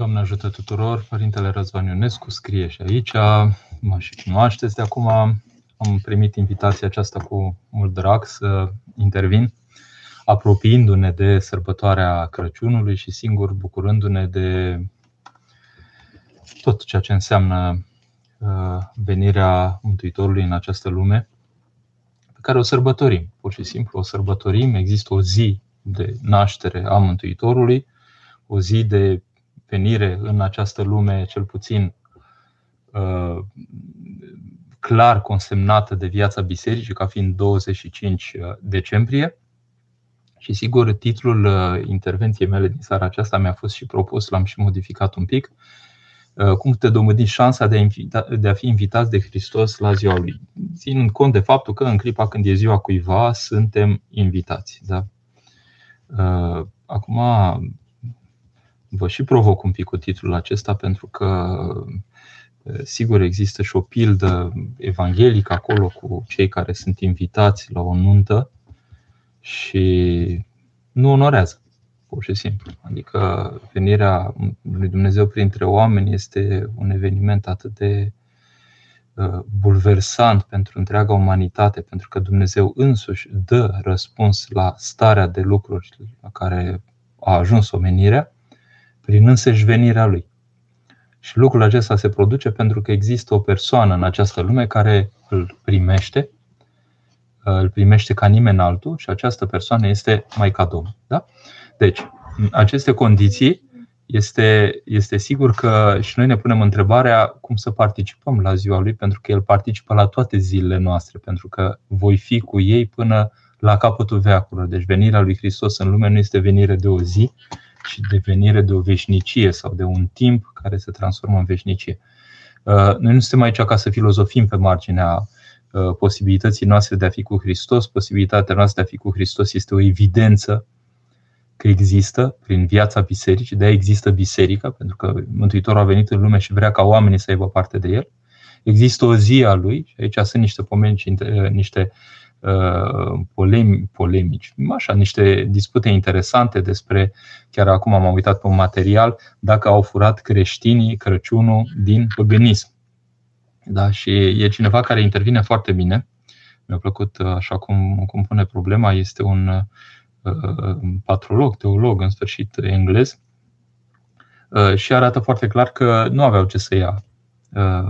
Doamne ajută tuturor, Părintele Răzvan Ionescu scrie și aici, mă și cunoașteți de acum, am primit invitația aceasta cu mult drag să intervin, apropiindu-ne de sărbătoarea Crăciunului și singur bucurându-ne de tot ceea ce înseamnă uh, venirea Mântuitorului în această lume, pe care o sărbătorim, pur și simplu o sărbătorim, există o zi de naștere a Mântuitorului, o zi de venire în această lume, cel puțin uh, clar consemnată de viața bisericii, ca fiind 25 uh, decembrie. Și sigur, titlul uh, intervenției mele din seara aceasta mi-a fost și propus, l-am și modificat un pic. Cum te domâni șansa de a, invita, de a fi invitați de Hristos la ziua Lui, ținând cont de faptul că în clipa când e ziua cuiva, suntem invitați. Da? Acum, vă și provoc un pic cu titlul acesta pentru că sigur există și o pildă evanghelică acolo cu cei care sunt invitați la o nuntă și nu onorează, pur și simplu. Adică venirea lui Dumnezeu printre oameni este un eveniment atât de bulversant pentru întreaga umanitate, pentru că Dumnezeu însuși dă răspuns la starea de lucruri la care a ajuns omenirea, prin însăși venirea Lui. Și lucrul acesta se produce pentru că există o persoană în această lume care îl primește, îl primește ca nimeni altul și această persoană este Maica Domnului. Da? Deci, în aceste condiții, este, este sigur că și noi ne punem întrebarea cum să participăm la ziua lui, pentru că el participă la toate zilele noastre, pentru că voi fi cu ei până la capătul veacurilor. Deci venirea lui Hristos în lume nu este venire de o zi, și devenire de o veșnicie sau de un timp care se transformă în veșnicie. Uh, noi nu suntem aici ca să filozofim pe marginea uh, posibilității noastre de a fi cu Hristos. Posibilitatea noastră de a fi cu Hristos este o evidență că există prin viața bisericii, de a există biserica, pentru că Mântuitorul a venit în lume și vrea ca oamenii să aibă parte de el. Există o zi a lui, și aici sunt niște pomeni, niște Uh, polemi, polemici, așa, niște dispute interesante despre, chiar acum am uitat pe un material, dacă au furat creștinii Crăciunul din păgânism. Da? Și e cineva care intervine foarte bine. Mi-a plăcut uh, așa cum, cum pune problema, este un uh, patrolog, teolog, în sfârșit englez, uh, și arată foarte clar că nu aveau ce să ia Uh,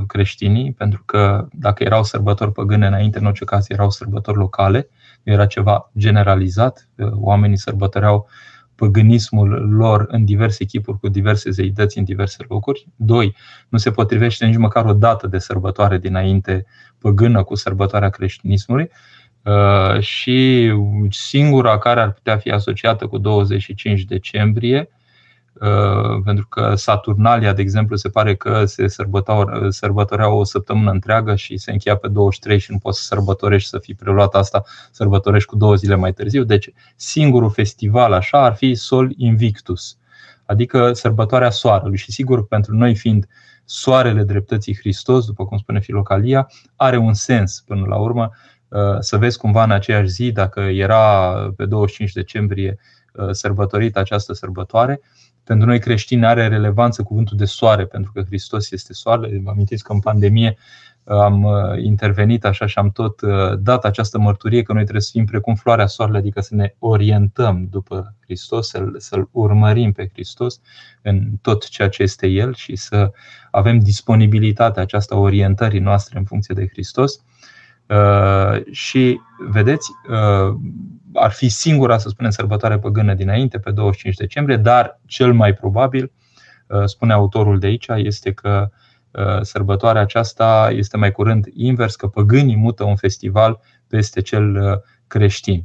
creștinii, pentru că dacă erau sărbători păgâne înainte, în orice caz erau sărbători locale, nu era ceva generalizat, uh, oamenii sărbătoreau păgânismul lor în diverse echipuri cu diverse zeități în diverse locuri. Doi, nu se potrivește nici măcar o dată de sărbătoare dinainte păgână cu sărbătoarea creștinismului. Uh, și singura care ar putea fi asociată cu 25 decembrie Uh, pentru că Saturnalia, de exemplu, se pare că se sărbătorea o săptămână întreagă și se încheia pe 23 și nu poți să sărbătorești să fii preluat asta, sărbătorești cu două zile mai târziu. Deci, singurul festival așa ar fi Sol Invictus, adică sărbătoarea soarelui. Și sigur, pentru noi fiind soarele dreptății Hristos, după cum spune Filocalia, are un sens până la urmă uh, să vezi cumva în aceeași zi, dacă era pe 25 decembrie uh, sărbătorită această sărbătoare, pentru noi creștini are relevanță cuvântul de soare, pentru că Hristos este soare. Vă amintiți că în pandemie uh, am uh, intervenit așa și am tot uh, dat această mărturie că noi trebuie să fim precum floarea soarelui, adică să ne orientăm după Hristos, să-L, să-L urmărim pe Hristos în tot ceea ce este El și să avem disponibilitatea aceasta orientării noastre în funcție de Hristos. Și vedeți, ar fi singura, să spunem, sărbătoare păgână dinainte, pe 25 decembrie, dar cel mai probabil, uh, spune autorul de aici, este că uh, sărbătoarea aceasta este mai curând invers, că păgânii mută un festival peste cel uh, creștin.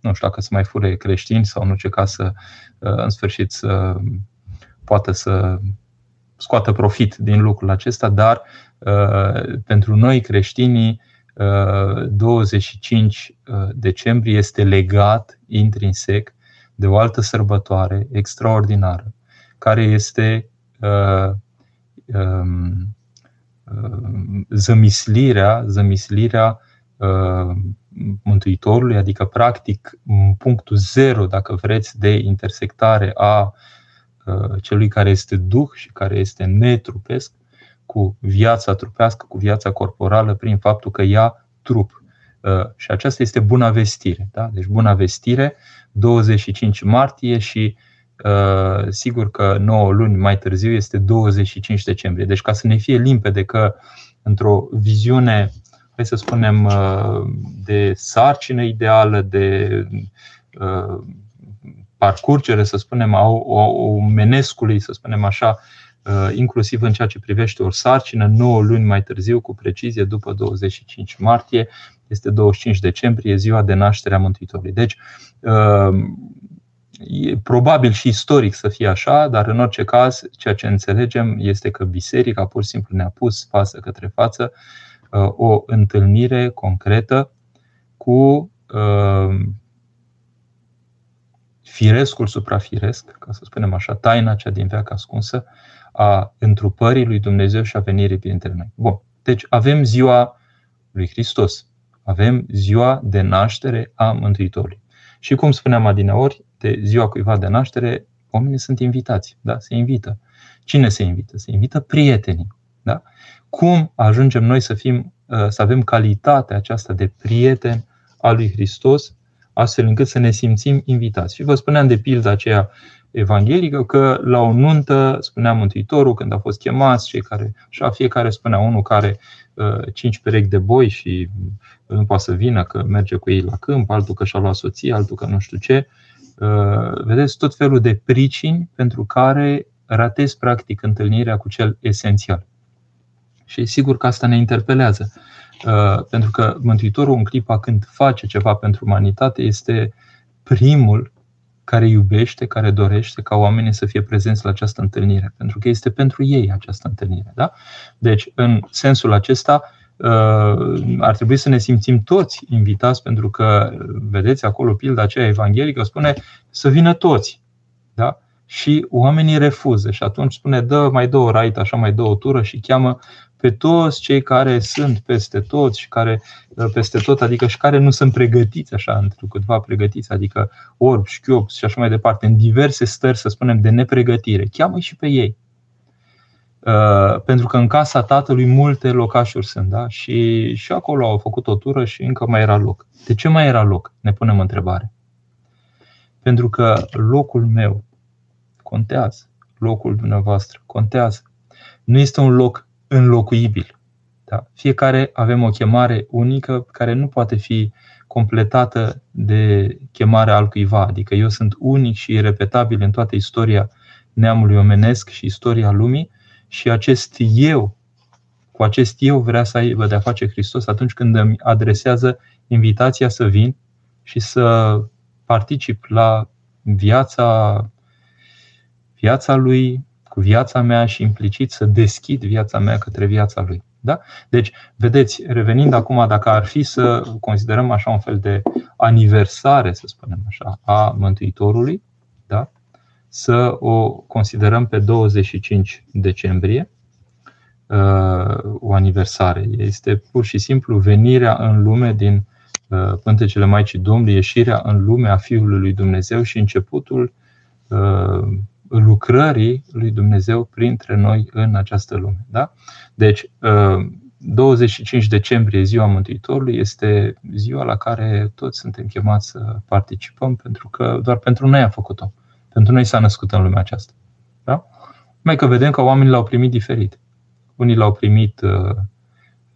Nu știu dacă să mai fure creștini sau nu ce ca să, în sfârșit, să poată să scoată profit din lucrul acesta, dar pentru noi creștinii 25 uh, decembrie este legat intrinsec de o altă sărbătoare extraordinară, care este uh, um, uh, zămislirea, zămislirea Mântuitorului, adică practic punctul zero, dacă vreți, de intersectare a celui care este duh și care este netrupesc cu viața trupească, cu viața corporală, prin faptul că ia trup. Și aceasta este buna vestire. Da? Deci buna vestire, 25 martie și sigur că 9 luni mai târziu este 25 decembrie. Deci ca să ne fie limpede că într-o viziune, hai să spunem, de sarcină ideală, de parcurgere, să spunem, a omenescului, să spunem așa, uh, inclusiv în ceea ce privește o sarcină, 9 luni mai târziu, cu precizie, după 25 martie, este 25 decembrie, ziua de naștere a Mântuitorului. Deci, uh, e probabil și istoric să fie așa, dar în orice caz, ceea ce înțelegem este că biserica pur și simplu ne-a pus față către față uh, o întâlnire concretă cu firescul suprafiresc, ca să spunem așa, taina cea din veac ascunsă a întrupării lui Dumnezeu și a venirii printre noi. Bun. Deci avem ziua lui Hristos. Avem ziua de naștere a Mântuitorului. Și cum spuneam adineori, de ziua cuiva de naștere, oamenii sunt invitați, da? se invită. Cine se invită? Se invită prietenii. Da? Cum ajungem noi să, fim, să avem calitatea aceasta de prieten al lui Hristos astfel încât să ne simțim invitați. Și vă spuneam de pildă aceea evanghelică că la o nuntă, spunea Mântuitorul, când a fost chemați, cei care, așa fiecare spunea unul care uh, cinci perechi de boi și nu poate să vină că merge cu ei la câmp, altul că și-a luat soție, altul că nu știu ce. Uh, vedeți tot felul de pricini pentru care ratezi practic întâlnirea cu cel esențial. Și sigur că asta ne interpelează. Uh, pentru că Mântuitorul în clipa când face ceva pentru umanitate este primul care iubește, care dorește ca oamenii să fie prezenți la această întâlnire, pentru că este pentru ei această întâlnire. Da? Deci, în sensul acesta, uh, ar trebui să ne simțim toți invitați, pentru că, vedeți, acolo pilda aceea evanghelică spune să vină toți. Da? Și oamenii refuză și atunci spune, dă, mai dă o raită, așa mai dă o tură și cheamă pe toți cei care sunt peste tot și care uh, peste tot, adică și care nu sunt pregătiți așa, într câteva pregătiți, adică orb, șchiop și așa mai departe, în diverse stări, să spunem, de nepregătire. Cheamă și pe ei. Uh, pentru că în casa tatălui multe locașuri sunt, da? Și, și acolo au făcut o tură și încă mai era loc. De ce mai era loc? Ne punem întrebare. Pentru că locul meu contează. Locul dumneavoastră contează. Nu este un loc înlocuibil. Da? Fiecare avem o chemare unică care nu poate fi completată de chemarea altcuiva. Adică eu sunt unic și irepetabil în toată istoria neamului omenesc și istoria lumii și acest eu, cu acest eu vrea să aibă de-a face Hristos atunci când îmi adresează invitația să vin și să particip la viața, viața lui, cu viața mea și implicit să deschid viața mea către viața lui. Da? Deci, vedeți, revenind acum, dacă ar fi să considerăm așa un fel de aniversare, să spunem așa, a Mântuitorului, da? să o considerăm pe 25 decembrie, uh, o aniversare. Este pur și simplu venirea în lume din uh, pântecele Maicii Domnului, ieșirea în lume a Fiului lui Dumnezeu și începutul uh, lucrării lui Dumnezeu printre noi în această lume. Da? Deci, 25 uh, decembrie, ziua Mântuitorului, este ziua la care toți suntem chemați să participăm, pentru că doar pentru noi a făcut-o. Pentru noi s-a născut în lumea aceasta. Da? Mai că vedem că oamenii l-au primit diferit. Unii l-au primit uh,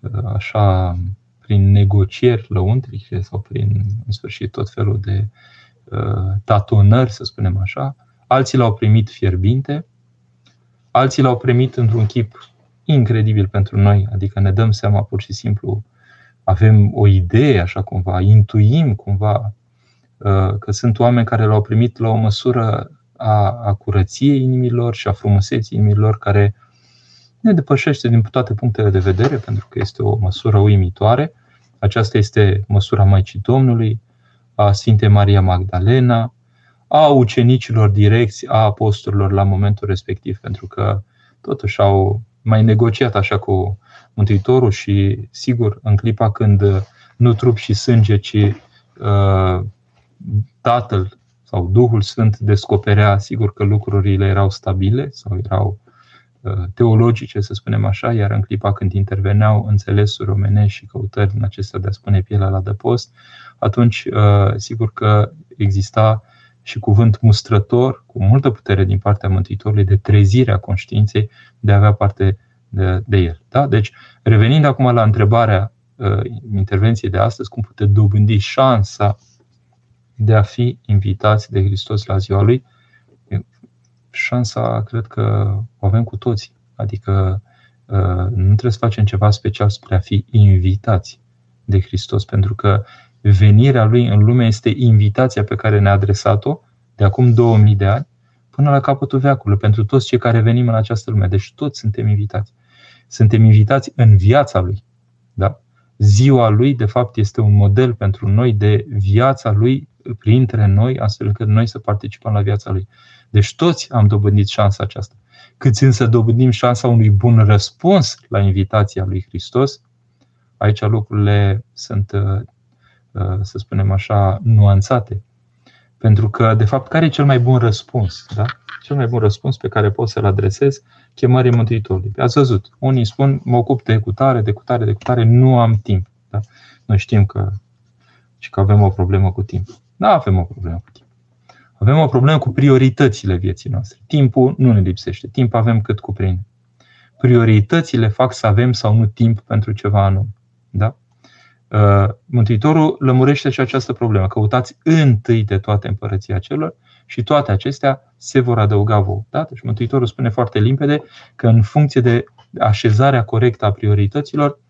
uh, așa prin negocieri lăuntrice sau prin, în sfârșit, tot felul de tatonări, să spunem așa, alții l-au primit fierbinte, alții l-au primit într-un chip incredibil pentru noi, adică ne dăm seama pur și simplu, avem o idee așa cumva, intuim cumva uh, că sunt oameni care l-au primit la o măsură a, a curăției inimilor și a frumuseții inimilor care ne depășește din toate punctele de vedere, pentru că este o măsură uimitoare. Aceasta este măsura Maicii Domnului, a Sfintei Maria Magdalena, a ucenicilor direcți, a apostolilor la momentul respectiv, pentru că totuși au mai negociat așa cu Mântuitorul și, sigur, în clipa când nu trup și sânge, ci uh, Tatăl sau Duhul Sfânt descoperea, sigur că lucrurile erau stabile sau erau uh, teologice, să spunem așa, iar în clipa când interveneau înțelesuri omenești și căutări în acestea de a spune pielea la dăpost, atunci uh, sigur că exista și cuvânt mustrător, cu multă putere din partea Mântuitorului, de trezirea conștiinței de a avea parte de, de el. Da? Deci, revenind acum la întrebarea uh, intervenției de astăzi, cum putem dobândi șansa de a fi invitați de Hristos la ziua Lui, șansa cred că o avem cu toții. Adică uh, nu trebuie să facem ceva special spre a fi invitați de Hristos, pentru că venirea Lui în lume este invitația pe care ne-a adresat-o de acum 2000 de ani până la capătul veacului, pentru toți cei care venim în această lume. Deci toți suntem invitați. Suntem invitați în viața Lui. Da? Ziua Lui, de fapt, este un model pentru noi de viața Lui printre noi, astfel încât noi să participăm la viața Lui. Deci toți am dobândit șansa aceasta. Cât însă dobândim șansa unui bun răspuns la invitația lui Hristos, aici lucrurile sunt Uh, să spunem așa, nuanțate. Pentru că, de fapt, care e cel mai bun răspuns? Da? Cel mai bun răspuns pe care pot să-l adresez chemării Mântuitorului. Ați văzut, unii spun, mă ocup de cutare, de cutare, de cutare, nu am timp. Da? Noi știm că, și că avem o problemă cu timp. Da, avem o problemă cu timp. Avem o problemă cu prioritățile vieții noastre. Timpul nu ne lipsește. Timp avem cât cuprinde. Prioritățile fac să avem sau nu timp pentru ceva anume. Da? Uh, Mântuitorul lămurește și această problemă. Căutați întâi de toate împărăția celor și toate acestea se vor adăuga vouă. Da? Deci Mântuitorul spune foarte limpede că în funcție de așezarea corectă a priorităților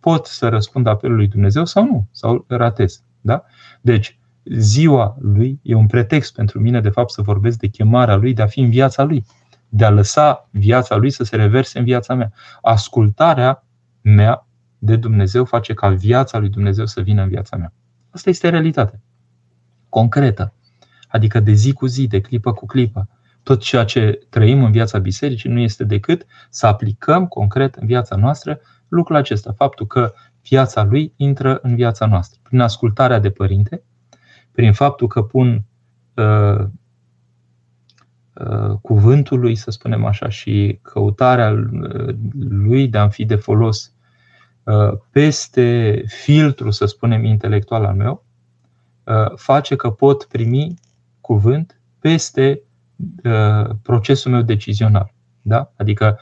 pot să răspund apelului Dumnezeu sau nu, sau ratez. Da? Deci, ziua lui e un pretext pentru mine, de fapt, să vorbesc de chemarea lui, de a fi în viața lui, de a lăsa viața lui să se reverse în viața mea. Ascultarea mea de Dumnezeu face ca viața lui Dumnezeu să vină în viața mea. Asta este realitatea. Concretă. Adică de zi cu zi, de clipă cu clipă. Tot ceea ce trăim în viața bisericii nu este decât să aplicăm concret în viața noastră lucrul acesta. Faptul că viața lui intră în viața noastră. Prin ascultarea de părinte, prin faptul că pun uh, uh, cuvântul lui, să spunem așa, și căutarea uh, lui de a fi de folos Uh, peste filtru, să spunem, intelectual al meu, uh, face că pot primi cuvânt peste uh, procesul meu decizional. Da? Adică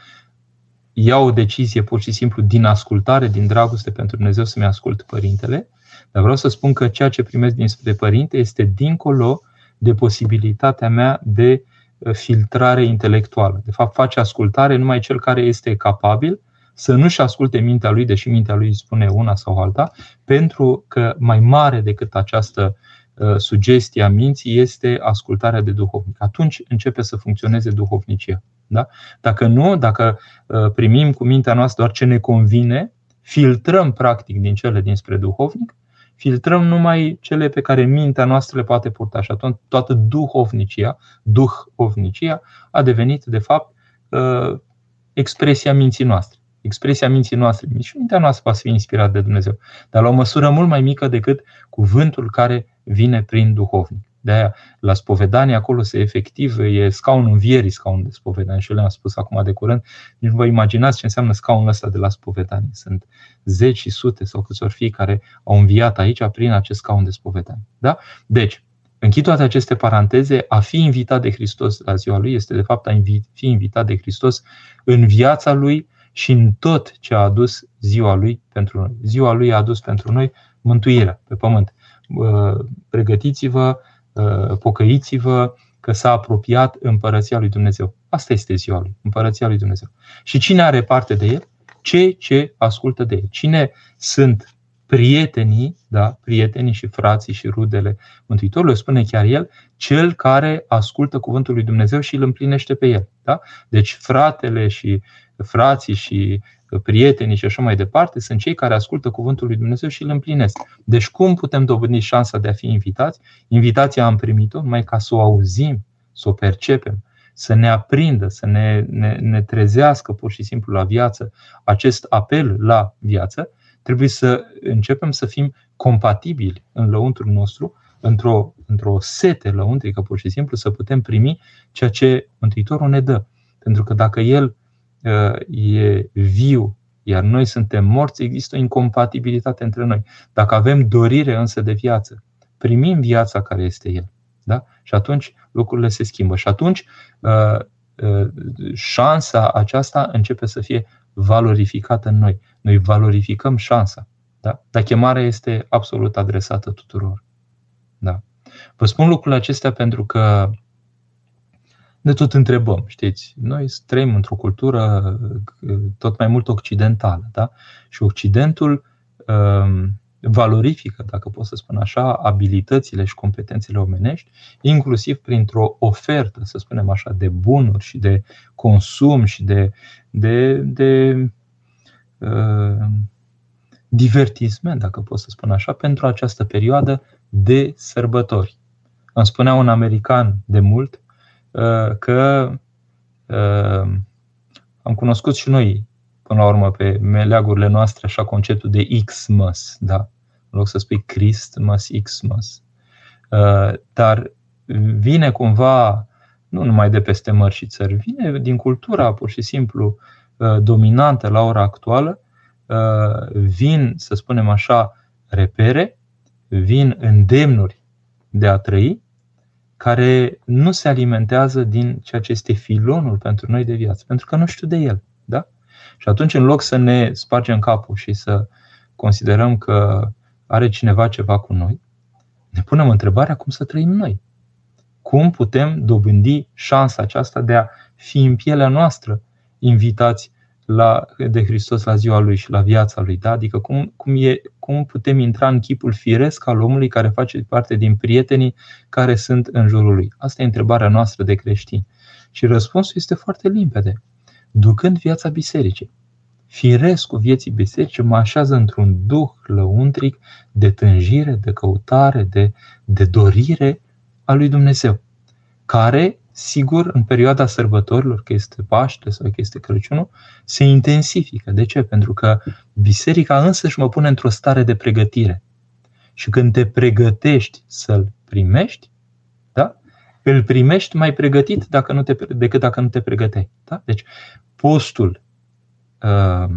iau o decizie pur și simplu din ascultare, din dragoste pentru Dumnezeu să-mi ascult părintele, dar vreau să spun că ceea ce primesc dinspre părinte este dincolo de posibilitatea mea de filtrare intelectuală. De fapt, face ascultare numai cel care este capabil să nu-și asculte mintea lui, deși mintea lui spune una sau alta, pentru că mai mare decât această uh, sugestie a minții este ascultarea de duhovnic. Atunci începe să funcționeze duhovnicia. Da? Dacă nu, dacă uh, primim cu mintea noastră doar ce ne convine, filtrăm practic din cele dinspre duhovnic, filtrăm numai cele pe care mintea noastră le poate purta. Și atunci toată duhovnicia, duhovnicia a devenit, de fapt, uh, expresia minții noastre expresia minții noastre. Și mintea noastră poate fi inspirată de Dumnezeu, dar la o măsură mult mai mică decât cuvântul care vine prin duhovnic. De aia, la spovedanie, acolo se efectiv, e scaunul învierii, scaunul de spovedanie. Și eu le-am spus acum de curând, nici nu vă imaginați ce înseamnă scaunul ăsta de la spovedanie. Sunt zeci și sute sau câți ori fi care au înviat aici prin acest scaun de spovedanie. Da? Deci, Închid toate aceste paranteze, a fi invitat de Hristos la ziua Lui este de fapt a fi invitat de Hristos în viața Lui, și în tot ce a adus ziua Lui pentru noi. Ziua Lui a adus pentru noi mântuirea pe pământ. Pregătiți-vă, pocăiți-vă, că s-a apropiat împărăția lui Dumnezeu. Asta este ziua lui, împărăția lui Dumnezeu. Și cine are parte de el? Cei ce ascultă de el. Cine sunt prietenii, da, prietenii și frații și rudele Mântuitorului, spune chiar el, cel care ascultă cuvântul lui Dumnezeu și îl împlinește pe el. Da? Deci fratele și frații și prietenii și așa mai departe sunt cei care ascultă cuvântul lui Dumnezeu și îl împlinesc. Deci cum putem dobândi șansa de a fi invitați? Invitația am primit-o numai ca să o auzim, să o percepem, să ne aprindă, să ne, ne, ne trezească pur și simplu la viață acest apel la viață, trebuie să începem să fim compatibili în lăuntrul nostru într-o, într-o sete lăuntrică, pur și simplu, să putem primi ceea ce Mântuitorul ne dă. Pentru că dacă El uh, e viu, iar noi suntem morți, există o incompatibilitate între noi. Dacă avem dorire însă de viață, primim viața care este El. Da? Și atunci lucrurile se schimbă. Și atunci uh, uh, șansa aceasta începe să fie valorificată în noi. Noi valorificăm șansa. Da? Dar chemarea este absolut adresată tuturor. Da. Vă spun lucrurile acestea pentru că ne tot întrebăm, știți, noi trăim într-o cultură uh, tot mai mult occidentală, da? Și Occidentul um, valorifică, dacă pot să spun așa, abilitățile și competențele omenești, inclusiv printr-o ofertă, să spunem așa, de bunuri și de consum și de, de, de uh, divertisment, dacă pot să spun așa, pentru această perioadă de sărbători. Îmi spunea un american de mult uh, că uh, am cunoscut și noi până la urmă pe meleagurile noastre așa conceptul de Xmas, da? În loc să spui Christmas, Xmas. Uh, dar vine cumva nu numai de peste mări și țări, vine din cultura pur și simplu dominantă la ora actuală, vin, să spunem așa, repere vin îndemnuri de a trăi care nu se alimentează din ceea ce este filonul pentru noi de viață, pentru că nu știu de el. Da? Și atunci, în loc să ne spargem capul și să considerăm că are cineva ceva cu noi, ne punem întrebarea cum să trăim noi. Cum putem dobândi șansa aceasta de a fi în pielea noastră invitați la, de Hristos la ziua lui și la viața lui. Da? Adică cum, cum, e, cum putem intra în chipul firesc al omului care face parte din prietenii care sunt în jurul lui? Asta e întrebarea noastră de creștini. Și răspunsul este foarte limpede. Ducând viața bisericii. Firescul vieții bisericii mă așează într-un duh lăuntric de tânjire, de căutare, de, de dorire a lui Dumnezeu, care sigur, în perioada sărbătorilor, că este Paște sau că este Crăciunul, se intensifică. De ce? Pentru că biserica însă își mă pune într-o stare de pregătire. Și când te pregătești să-l primești, da? îl primești mai pregătit dacă nu te, decât dacă nu te pregăteai. Da? Deci, postul uh,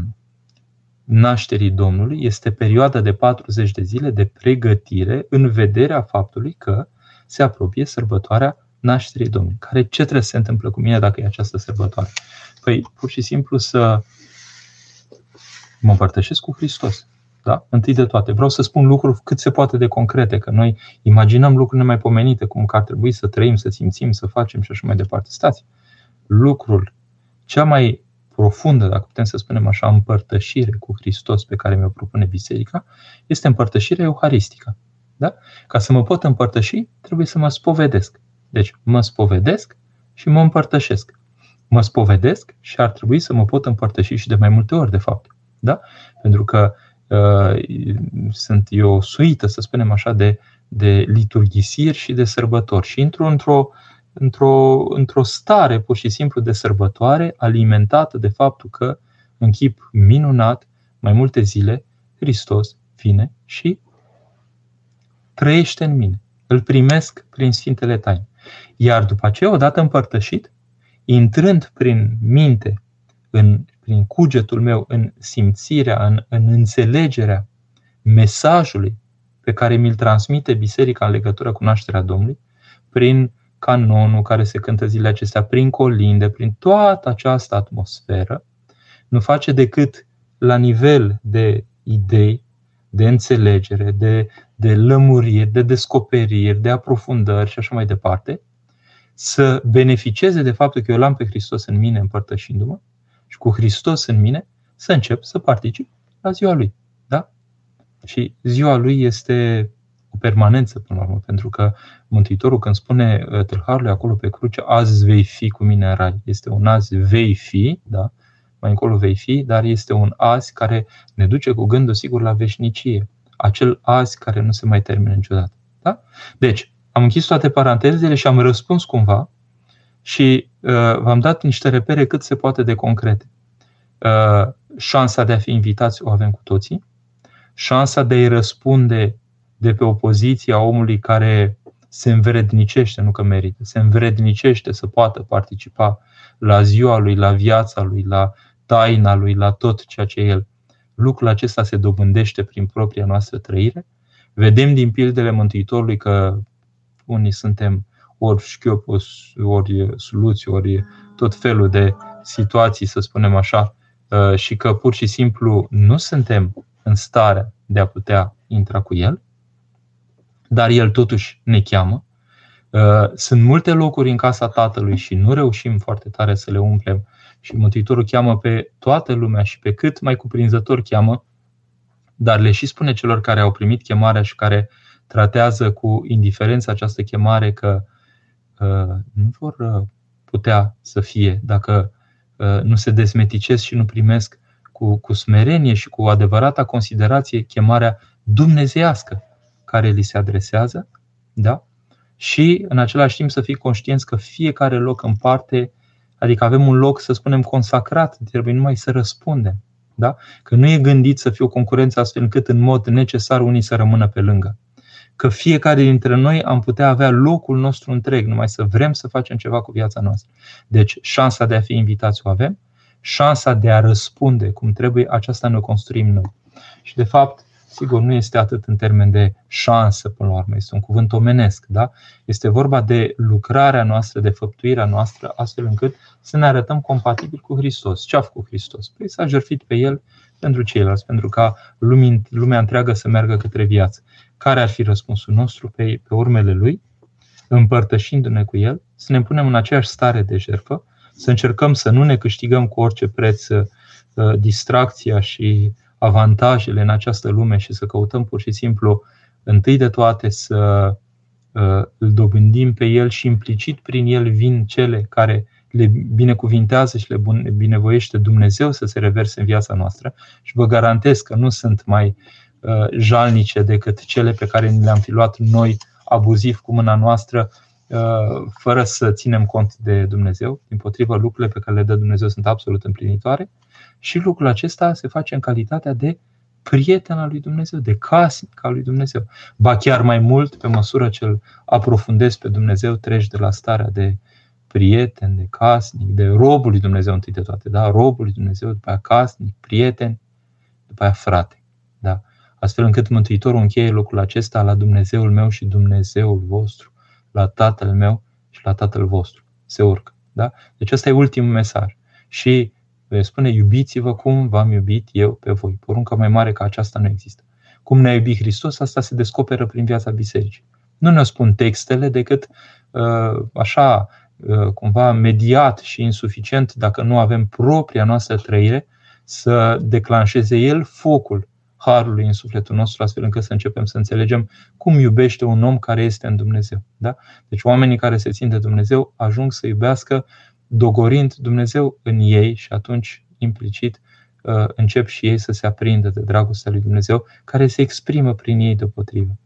nașterii Domnului este perioada de 40 de zile de pregătire în vederea faptului că se apropie sărbătoarea nașterii Domnului. Care ce trebuie să se întâmple cu mine dacă e această sărbătoare? Păi, pur și simplu să mă împărtășesc cu Hristos. Da? Întâi de toate. Vreau să spun lucruri cât se poate de concrete, că noi imaginăm lucruri nemaipomenite, cum că ar trebui să trăim, să simțim, să facem și așa mai departe. Stați! Lucrul cea mai profundă, dacă putem să spunem așa, împărtășire cu Hristos pe care mi-o propune Biserica, este împărtășirea euharistică. Da? Ca să mă pot împărtăși, trebuie să mă spovedesc. Deci mă spovedesc și mă împărtășesc. Mă spovedesc și ar trebui să mă pot împărtăși și de mai multe ori, de fapt. Da? Pentru că uh, sunt eu suită, să spunem așa, de, de liturghisiri și de sărbători și intru într-o, într-o, într-o stare pur și simplu de sărbătoare alimentată de faptul că în chip minunat, mai multe zile, Hristos vine și trăiește în mine. Îl primesc prin Sfintele Taine. Iar după aceea, odată împărtășit, intrând prin minte, în, prin cugetul meu, în simțirea, în, în înțelegerea mesajului pe care mi-l transmite biserica în legătură cu nașterea Domnului, prin canonul care se cântă zilele acestea, prin colinde, prin toată această atmosferă, nu face decât la nivel de idei, de înțelegere, de, de lămuriri, de descoperiri, de aprofundări și așa mai departe, să beneficieze de faptul că eu l-am pe Hristos în mine împărtășindu-mă și cu Hristos în mine să încep să particip la ziua Lui. Da? Și ziua Lui este o permanență până la urmă, pentru că Mântuitorul când spune uh, tâlharului acolo pe cruce, azi vei fi cu mine în rai, este un azi vei fi, da? mai încolo vei fi, dar este un azi care ne duce cu gândul sigur la veșnicie. Acel azi care nu se mai termină niciodată. Da? Deci, am închis toate parantezele și am răspuns cumva și uh, v-am dat niște repere cât se poate de concrete. Uh, șansa de a fi invitați o avem cu toții, șansa de a-i răspunde de pe opoziția omului care se învrednicește, nu că merită, se învrednicește să poată participa la ziua lui, la viața lui, la taina lui, la tot ceea ce e el. Lucrul acesta se dobândește prin propria noastră trăire. Vedem din pildele Mântuitorului că unii suntem ori șchiopos, ori soluții, ori tot felul de situații, să spunem așa, uh, și că pur și simplu nu suntem în stare de a putea intra cu El, dar El totuși ne cheamă. Uh, sunt multe locuri în casa Tatălui și nu reușim foarte tare să le umplem și Mântuitorul cheamă pe toată lumea și pe cât mai cuprinzător cheamă, dar le și spune celor care au primit chemarea și care tratează cu indiferență această chemare că uh, nu vor uh, putea să fie dacă uh, nu se desmeticesc și nu primesc cu, cu smerenie și cu adevărata considerație chemarea dumnezeiască care li se adresează, da? și în același timp să fii conștienți că fiecare loc în parte, adică avem un loc, să spunem, consacrat, trebuie numai să răspundem. Da? Că nu e gândit să fie o concurență astfel încât în mod necesar unii să rămână pe lângă. Că fiecare dintre noi am putea avea locul nostru întreg, numai să vrem să facem ceva cu viața noastră. Deci șansa de a fi invitați o avem, șansa de a răspunde cum trebuie, aceasta ne o construim noi. Și de fapt, sigur, nu este atât în termen de șansă până la urmă, este un cuvânt omenesc, da? Este vorba de lucrarea noastră, de făptuirea noastră, astfel încât să ne arătăm compatibil cu Hristos. Ce a făcut Hristos? Păi s-a jertfit pe El pentru ceilalți, pentru ca lumea întreagă să meargă către viață. Care ar fi răspunsul nostru pe, pe urmele Lui? Împărtășindu-ne cu El, să ne punem în aceeași stare de jertfă, să încercăm să nu ne câștigăm cu orice preț uh, distracția și avantajele în această lume și să căutăm pur și simplu întâi de toate să uh, îl dobândim pe el și implicit prin el vin cele care le binecuvintează și le binevoiește Dumnezeu să se reverse în viața noastră și vă garantez că nu sunt mai uh, jalnice decât cele pe care ni le-am fi luat noi abuziv cu mâna noastră uh, fără să ținem cont de Dumnezeu. Din potrivă, lucrurile pe care le dă Dumnezeu sunt absolut împlinitoare și lucrul acesta se face în calitatea de prieten al lui Dumnezeu, de casnic al lui Dumnezeu. Ba chiar mai mult, pe măsură ce îl aprofundezi pe Dumnezeu, treci de la starea de prieten, de casnic, de robul lui Dumnezeu întâi de toate, da? Robul lui Dumnezeu, după aia casnic, prieten, după aia frate. Da? Astfel încât Mântuitorul încheie lucrul acesta la Dumnezeul meu și Dumnezeul vostru, la Tatăl meu și la Tatăl vostru. Se urcă. Da? Deci ăsta e ultimul mesaj. Și spune iubiți-vă cum v-am iubit eu pe voi. Porunca mai mare ca aceasta nu există. Cum ne-a iubit Hristos, asta se descoperă prin viața bisericii. Nu ne spun textele decât uh, așa, uh, cumva mediat și insuficient, dacă nu avem propria noastră trăire, să declanșeze El focul harului în sufletul nostru, astfel încât să începem să înțelegem cum iubește un om care este în Dumnezeu. Da? Deci oamenii care se țin de Dumnezeu ajung să iubească dogorind Dumnezeu în ei și atunci implicit uh, încep și ei să se aprindă de dragostea lui Dumnezeu, care se exprimă prin ei deopotrivă.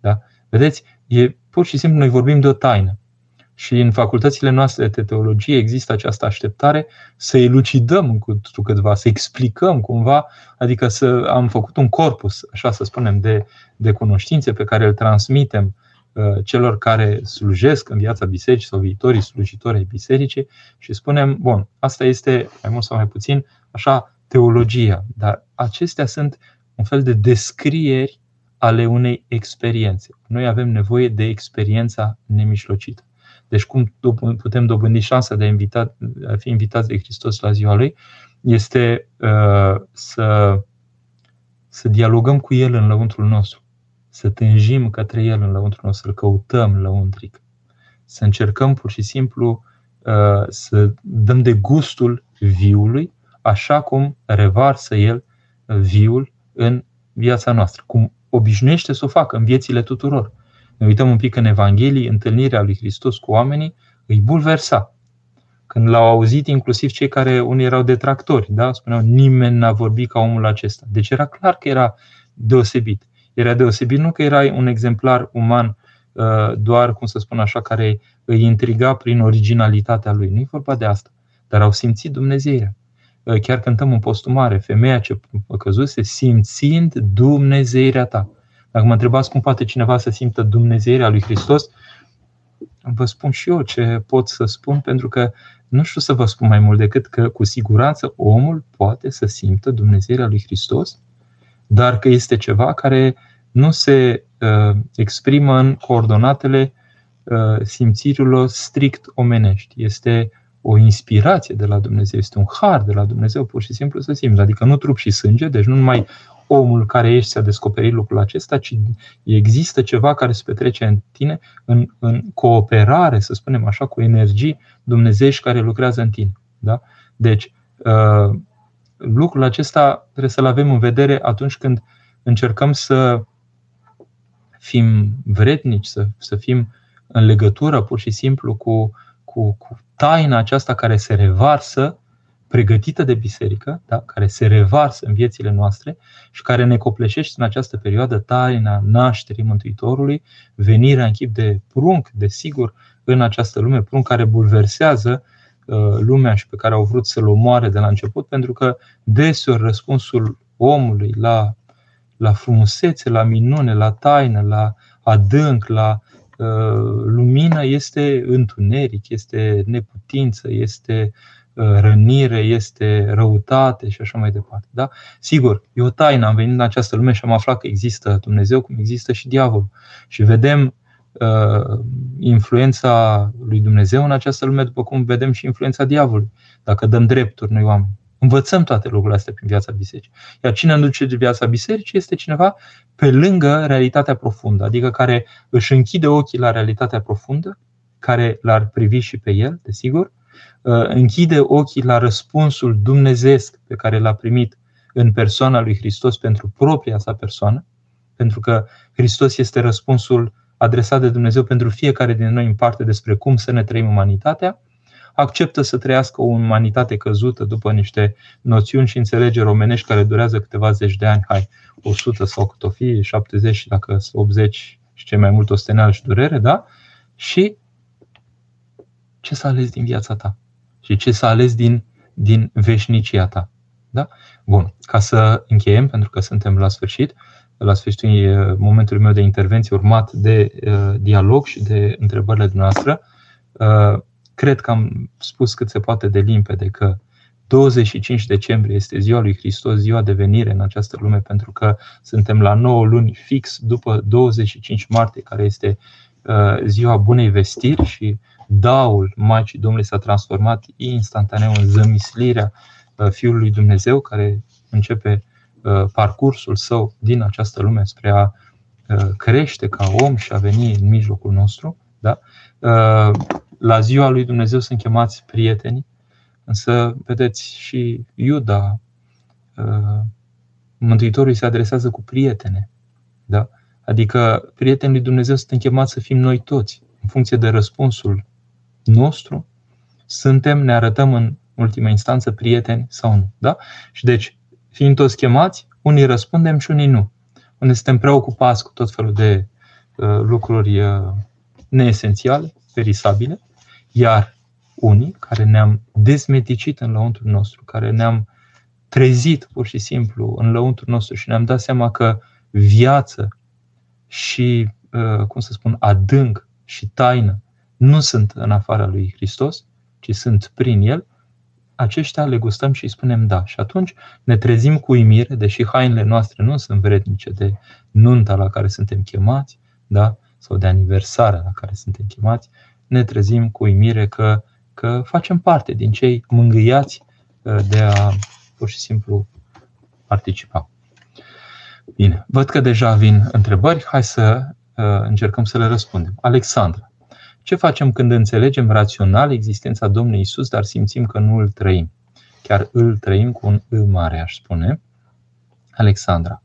Da? Vedeți, e pur și simplu noi vorbim de o taină. Și în facultățile noastre de teologie există această așteptare să elucidăm cu câtva, să explicăm cumva, adică să am făcut un corpus, așa să spunem, de, de cunoștințe pe care îl transmitem Uh, celor care slujesc în viața bisericii sau viitorii slujitori ai bisericii și spunem, bun, asta este mai mult sau mai puțin așa teologia, dar acestea sunt un fel de descrieri ale unei experiențe. Noi avem nevoie de experiența nemișlocită. Deci cum putem dobândi șansa de a, invita, a fi invitați de Hristos la ziua Lui este uh, să, să dialogăm cu El în lăuntrul nostru să tânjim către El în lăuntru nostru, să-L căutăm lăuntric, să încercăm pur și simplu uh, să dăm de gustul viului, așa cum revarsă El uh, viul în viața noastră, cum obișnuiește să o facă în viețile tuturor. Ne uităm un pic în Evanghelie, întâlnirea lui Hristos cu oamenii îi bulversa. Când l-au auzit, inclusiv cei care unii erau detractori, da? spuneau nimeni n-a vorbit ca omul acesta. Deci era clar că era deosebit. Era deosebit nu că era un exemplar uman uh, doar, cum să spun așa, care îi intriga prin originalitatea lui. Nu e vorba de asta. Dar au simțit Dumnezeirea. Uh, chiar cântăm în postumare, femeia ce căzuse simțind Dumnezeirea ta. Dacă mă întrebați cum poate cineva să simtă Dumnezeirea lui Hristos, vă spun și eu ce pot să spun, pentru că nu știu să vă spun mai mult decât că cu siguranță omul poate să simtă Dumnezeirea lui Hristos, dar că este ceva care nu se uh, exprimă în coordonatele uh, simțirilor strict omenești. Este o inspirație de la Dumnezeu, este un har de la Dumnezeu, pur și simplu să simți. Adică nu trup și sânge, deci nu numai omul care ești să a descoperit lucrul acesta, ci există ceva care se petrece în tine în, în cooperare, să spunem așa, cu energii dumnezeiești care lucrează în tine. Da? Deci, uh, lucrul acesta trebuie să-l avem în vedere atunci când încercăm să fim vrednici, să, să fim în legătură pur și simplu cu, cu, cu taina aceasta care se revarsă pregătită de biserică, da? care se revarsă în viețile noastre și care ne copleșește în această perioadă taina nașterii Mântuitorului, venirea în chip de prunc, desigur, în această lume, prunc care bulversează uh, lumea și pe care au vrut să-l omoare de la început, pentru că deseori răspunsul omului la, la frumusețe, la minune, la taină, la adânc, la uh, lumină este întuneric, este neputință, este Uh, rănire, este răutate și așa mai departe. Da? Sigur, e o taină. Am venit în această lume și am aflat că există Dumnezeu, cum există și diavolul. Și vedem uh, influența lui Dumnezeu în această lume, după cum vedem și influența diavolului, dacă dăm drepturi noi oameni. Învățăm toate lucrurile astea prin viața bisericii. Iar cine înduce de viața bisericii este cineva pe lângă realitatea profundă, adică care își închide ochii la realitatea profundă, care l-ar privi și pe el, desigur, Uh, închide ochii la răspunsul dumnezeesc pe care l-a primit în persoana lui Hristos pentru propria sa persoană, pentru că Hristos este răspunsul adresat de Dumnezeu pentru fiecare din noi în parte despre cum să ne trăim umanitatea, acceptă să trăiască o umanitate căzută după niște noțiuni și înțelegeri omenești care durează câteva zeci de ani, hai, 100 sau cât o fi, 70 și dacă 80 și cei mai mult osteneală și durere, da? Și ce s-a ales din viața ta? și ce s-a ales din, din veșnicia ta. Da? Bun, ca să încheiem, pentru că suntem la sfârșit, la sfârșitul uh, momentului meu de intervenție urmat de uh, dialog și de întrebările dumneavoastră, uh, cred că am spus cât se poate de limpede că 25 decembrie este ziua lui Hristos, ziua de venire în această lume, pentru că suntem la 9 luni fix după 25 martie, care este uh, ziua bunei vestiri și daul Maicii Domnului s-a transformat instantaneu în zămislirea uh, Fiului lui Dumnezeu, care începe uh, parcursul său din această lume spre a uh, crește ca om și a veni în mijlocul nostru. Da? La ziua lui Dumnezeu sunt chemați prieteni, însă, vedeți, și Iuda, Mântuitorul se adresează cu prietene. Da? Adică prietenii lui Dumnezeu sunt chemați să fim noi toți, în funcție de răspunsul nostru, suntem, ne arătăm în ultima instanță prieteni sau nu. Da? Și deci, fiind toți chemați, unii răspundem și unii nu. Unde suntem preocupați cu tot felul de uh, lucruri uh, neesențiale, perisabile, iar unii care ne-am dezmeticit în lăuntrul nostru, care ne-am trezit pur și simplu în lăuntrul nostru și ne-am dat seama că viață și, uh, cum să spun, adânc și taină nu sunt în afara lui Hristos, ci sunt prin El, aceștia le gustăm și îi spunem da. Și atunci ne trezim cu uimire, deși hainele noastre nu sunt vrednice de nunta la care suntem chemați, da? sau de aniversarea la care suntem chemați, ne trezim cu uimire că, că facem parte din cei mângâiați uh, de a pur și simplu participa. Bine, văd că deja vin întrebări, hai să uh, încercăm să le răspundem. Alexandra, ce facem când înțelegem rațional existența Domnului Isus, dar simțim că nu îl trăim? Chiar îl trăim cu un î mare, aș spune. Alexandra.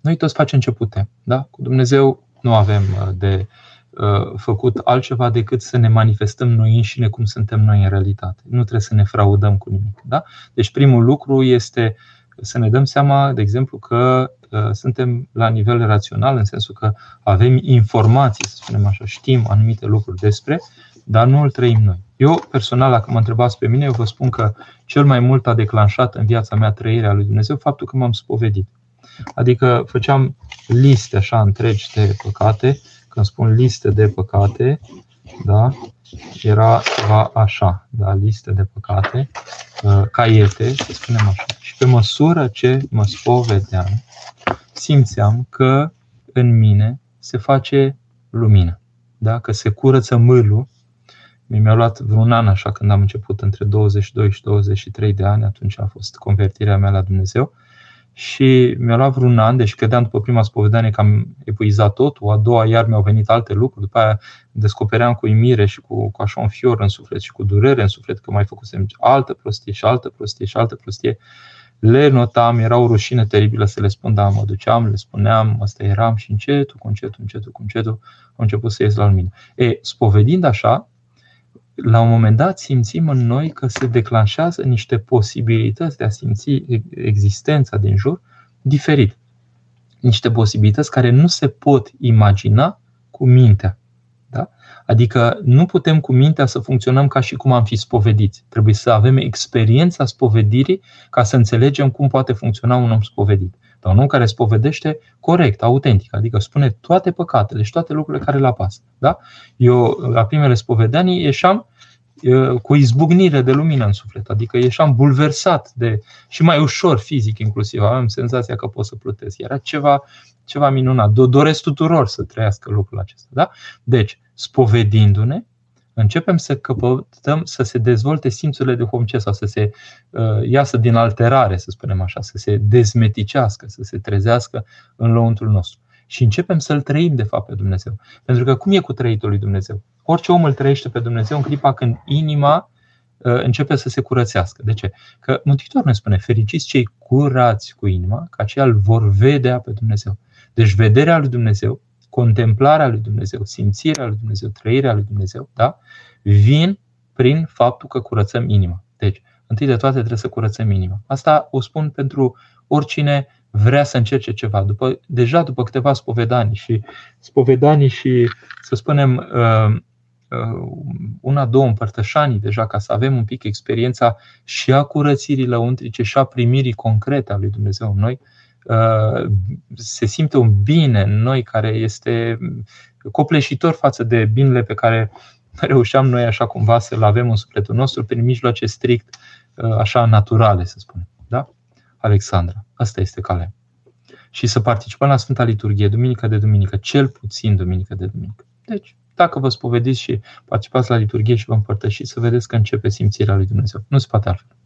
Noi toți facem ce putem. Da? Cu Dumnezeu nu avem uh, de uh, făcut altceva decât să ne manifestăm noi înșine cum suntem noi în realitate. Nu trebuie să ne fraudăm cu nimic. Da? Deci primul lucru este să ne dăm seama, de exemplu, că uh, suntem la nivel rațional, în sensul că avem informații, să spunem așa, știm anumite lucruri despre, dar nu îl trăim noi. Eu, personal, dacă mă întrebați pe mine, eu vă spun că cel mai mult a declanșat în viața mea trăirea lui Dumnezeu faptul că m-am spovedit. Adică făceam liste așa întregi de păcate. Când spun liste de păcate, da, era ceva așa, da, liste de păcate, uh, caiete, să spunem așa. Și pe măsură ce mă spovedeam, simțeam că în mine se face lumină, da? că se curăță mâlul. Mi-a luat vreun an așa când am început, între 22 și 23 de ani, atunci a fost convertirea mea la Dumnezeu. Și mi-a luat vreun an, deci credeam după prima spovedanie că am epuizat totul, a doua iar mi-au venit alte lucruri, după aia descopeream cu imire și cu, cu așa un fior în suflet și cu durere în suflet că mai făcusem altă prostie și altă prostie și altă prostie. Le notam, era o rușine teribilă să le spun, dar mă duceam, le spuneam, ăsta eram și încetul, cu încetul, încetul, cu încetul, am început să ies la lumină. E, spovedind așa, la un moment dat simțim în noi că se declanșează niște posibilități de a simți existența din jur diferit. Niște posibilități care nu se pot imagina cu mintea. Da? Adică nu putem cu mintea să funcționăm ca și cum am fi spovediți. Trebuie să avem experiența spovedirii ca să înțelegem cum poate funcționa un om spovedit. Dar un om care spovedește corect, autentic, adică spune toate păcatele și toate lucrurile care le apasă. Da? Eu, la primele spovedanii, ieșeam cu izbucnire de lumină în suflet, adică ieșeam bulversat de, și mai ușor fizic inclusiv, aveam senzația că pot să plutesc. Era ceva, ceva minunat. Doresc tuturor să trăiască lucrul acesta. Da? Deci, spovedindu-ne, începem să căpătăm să se dezvolte simțurile duhovnicești sau să se uh, iasă din alterare, să spunem așa, să se dezmeticească, să se trezească în lăuntul nostru. Și începem să-L trăim, de fapt, pe Dumnezeu. Pentru că cum e cu trăitul lui Dumnezeu? Orice om îl trăiește pe Dumnezeu în clipa când inima uh, începe să se curățească. De ce? Că Mântuitorul ne spune, fericiți cei curați cu inima, că aceia îl vor vedea pe Dumnezeu. Deci vederea lui Dumnezeu contemplarea lui Dumnezeu, simțirea lui Dumnezeu, trăirea lui Dumnezeu, da? vin prin faptul că curățăm inima. Deci, întâi de toate trebuie să curățăm inima. Asta o spun pentru oricine vrea să încerce ceva. După, deja după câteva spovedanii și spovedanii și, să spunem, uh, uh, una, două împărtășanii deja ca să avem un pic experiența și a curățirii lăuntrice și a primirii concrete a lui Dumnezeu în noi, Uh, se simte un bine în noi care este copleșitor față de binele pe care reușeam noi așa cumva să-l avem în sufletul nostru prin mijloace strict uh, așa naturale, să spunem. Da? Alexandra, asta este calea. Și să participăm la Sfânta Liturghie, duminică de duminică, cel puțin duminică de duminică. Deci, dacă vă spovediți și participați la liturghie și vă împărtășiți, să vedeți că începe simțirea lui Dumnezeu. Nu se poate altfel.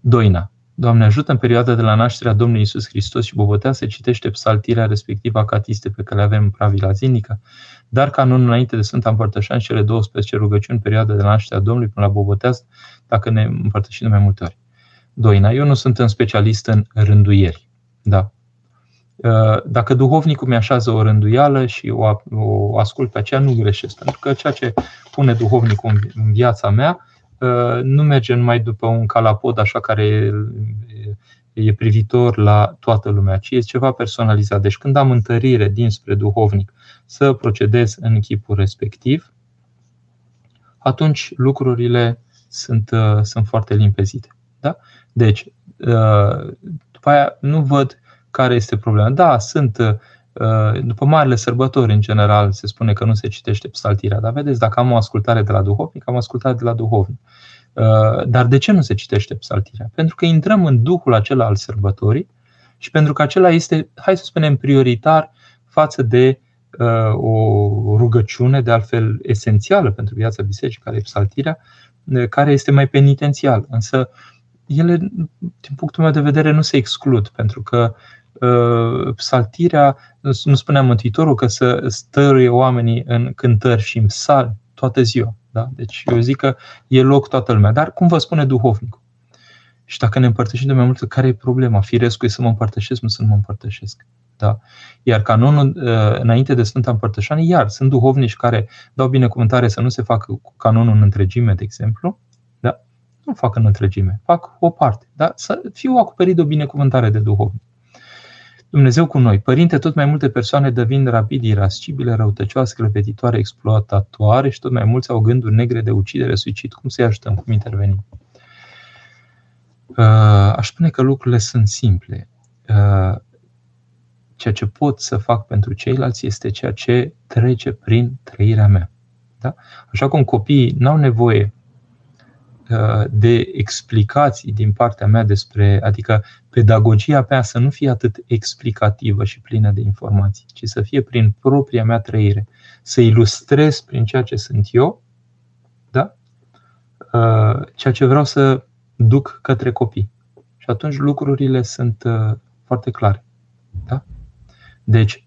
Doina. Doamne ajută în perioada de la nașterea Domnului Isus Hristos și Bobotea se citește psaltirea respectivă a catiste pe care le avem în pravila zilnică, dar canonul înainte de Sfânta Împărtășan cele 12 rugăciuni perioada de la nașterea Domnului până la Bobotea, dacă ne împărtășim de mai multe ori. Doina, eu nu sunt un specialist în rânduieri. Da. Uh, dacă duhovnicul mi-așează o rânduială și o, o ascult pe aceea, nu greșesc. Pentru că ceea ce pune duhovnicul în viața mea nu merge numai după un calapod așa care e privitor la toată lumea, ci e ceva personalizat. Deci când am întărire dinspre duhovnic să procedez în chipul respectiv, atunci lucrurile sunt, sunt foarte limpezite. Da? Deci, după aia nu văd care este problema. Da, sunt Uh, după marile sărbători, în general, se spune că nu se citește psaltirea, dar vedeți, dacă am o ascultare de la duhovnic, am ascultare de la duhovnic. Uh, dar de ce nu se citește psaltirea? Pentru că intrăm în duhul acela al sărbătorii și pentru că acela este, hai să spunem, prioritar față de uh, o rugăciune, de altfel esențială pentru viața bisericii, care e psaltirea, care este mai penitențial. Însă ele, din punctul meu de vedere, nu se exclud, pentru că Uh, psaltirea, nu spunea Mântuitorul că să stăruie oamenii în cântări și în psalmi toată ziua. Da? Deci eu zic că e loc toată lumea. Dar cum vă spune duhovnicul? Și dacă ne împărtășim de mai multe, care e problema? Firesc e să mă împărtășesc, nu să nu mă împărtășesc. Da. Iar canonul, uh, înainte de Sfânta Împărtășanie, iar sunt duhovnici care dau binecuvântare să nu se facă cu canonul în întregime, de exemplu, da? nu fac în întregime, fac o parte, da? să fiu acoperit de o binecuvântare de duhovnic. Dumnezeu cu noi. Părinte, tot mai multe persoane devin rapid irascibile, răutăcioase, repetitoare, exploatatoare și tot mai mulți au gânduri negre de ucidere, suicid. Cum să-i ajutăm? Cum intervenim? Uh, aș spune că lucrurile sunt simple. Uh, ceea ce pot să fac pentru ceilalți este ceea ce trece prin trăirea mea. Da? Așa cum copiii n-au nevoie uh, de explicații din partea mea despre, adică pedagogia pe să nu fie atât explicativă și plină de informații, ci să fie prin propria mea trăire, să ilustrez prin ceea ce sunt eu, da? Uh, ceea ce vreau să duc către copii. Și atunci lucrurile sunt uh, foarte clare. Da? Deci, um,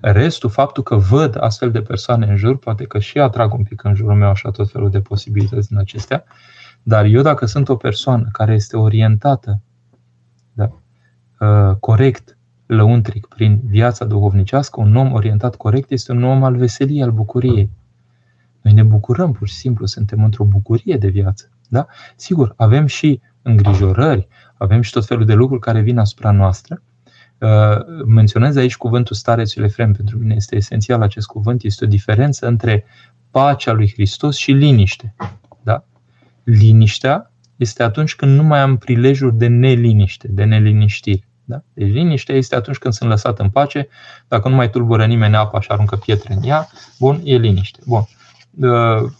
restul, faptul că văd astfel de persoane în jur, poate că și atrag un pic în jurul meu așa tot felul de posibilități din acestea, dar eu dacă sunt o persoană care este orientată da, uh, corect, lăuntric, prin viața duhovnicească, un om orientat corect este un om al veseliei, al bucuriei. Noi ne bucurăm pur și simplu, suntem într-o bucurie de viață. Da? Sigur, avem și îngrijorări, avem și tot felul de lucruri care vin asupra noastră, Uh, menționez aici cuvântul starețul Efrem, pentru mine este esențial acest cuvânt, este o diferență între pacea lui Hristos și liniște. Da? Liniștea este atunci când nu mai am prilejuri de neliniște, de neliniștire. Da? Deci liniștea este atunci când sunt lăsat în pace, dacă nu mai tulbură nimeni apa și aruncă pietre în ea, bun, e liniște. Bun. Uh,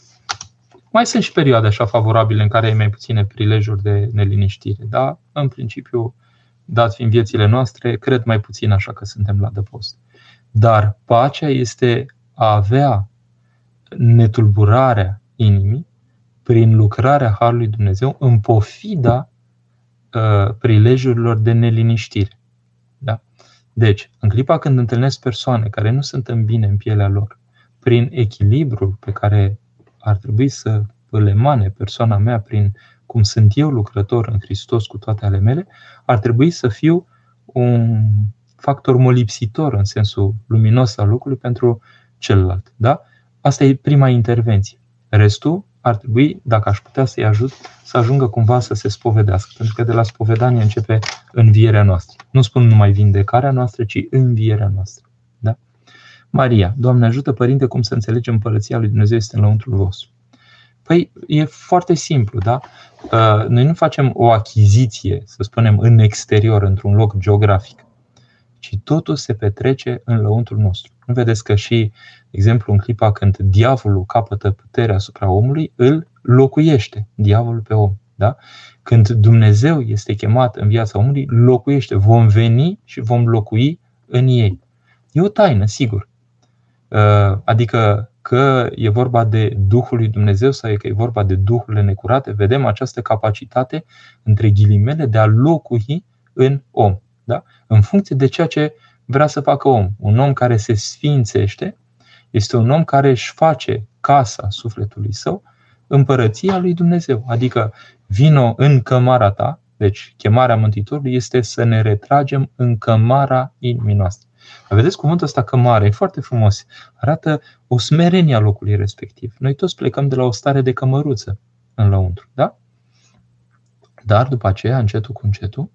mai sunt și perioade așa favorabile în care ai mai puține prilejuri de neliniștire, dar în principiu dat fiind viețile noastre, cred mai puțin așa că suntem la dăpost. Dar pacea este a avea netulburarea inimii prin lucrarea Harului Dumnezeu în pofida uh, prilejurilor de neliniștire. Da? Deci, în clipa când întâlnesc persoane care nu sunt în bine în pielea lor, prin echilibrul pe care ar trebui să îl emane persoana mea prin cum sunt eu lucrător în Hristos cu toate ale mele, ar trebui să fiu un factor molipsitor în sensul luminos al lucrului pentru celălalt. Da? Asta e prima intervenție. Restul ar trebui, dacă aș putea să-i ajut, să ajungă cumva să se spovedească. Pentru că de la spovedanie începe învierea noastră. Nu spun numai vindecarea noastră, ci învierea noastră. Da? Maria, Doamne ajută, Părinte, cum să înțelegem Împărăția lui Dumnezeu este în lăuntrul vostru. Păi e foarte simplu, da? Uh, noi nu facem o achiziție, să spunem, în exterior, într-un loc geografic, ci totul se petrece în lăuntrul nostru. Nu vedeți că și, de exemplu, în clipa când diavolul capătă puterea asupra omului, îl locuiește diavolul pe om. Da? Când Dumnezeu este chemat în viața omului, locuiește. Vom veni și vom locui în ei. E o taină, sigur. Uh, adică că e vorba de Duhul lui Dumnezeu sau că e vorba de Duhurile necurate, vedem această capacitate, între ghilimele, de a locui în om. Da? În funcție de ceea ce vrea să facă om. Un om care se sfințește este un om care își face casa sufletului său împărăția lui Dumnezeu. Adică vino în cămara ta, deci chemarea Mântuitorului este să ne retragem în cămara inimii noastre. Vedeți cuvântul ăsta cămare, e foarte frumos. Arată o smerenie a locului respectiv. Noi toți plecăm de la o stare de cămăruță în lăuntru, da? Dar după aceea, încetul cu încetul,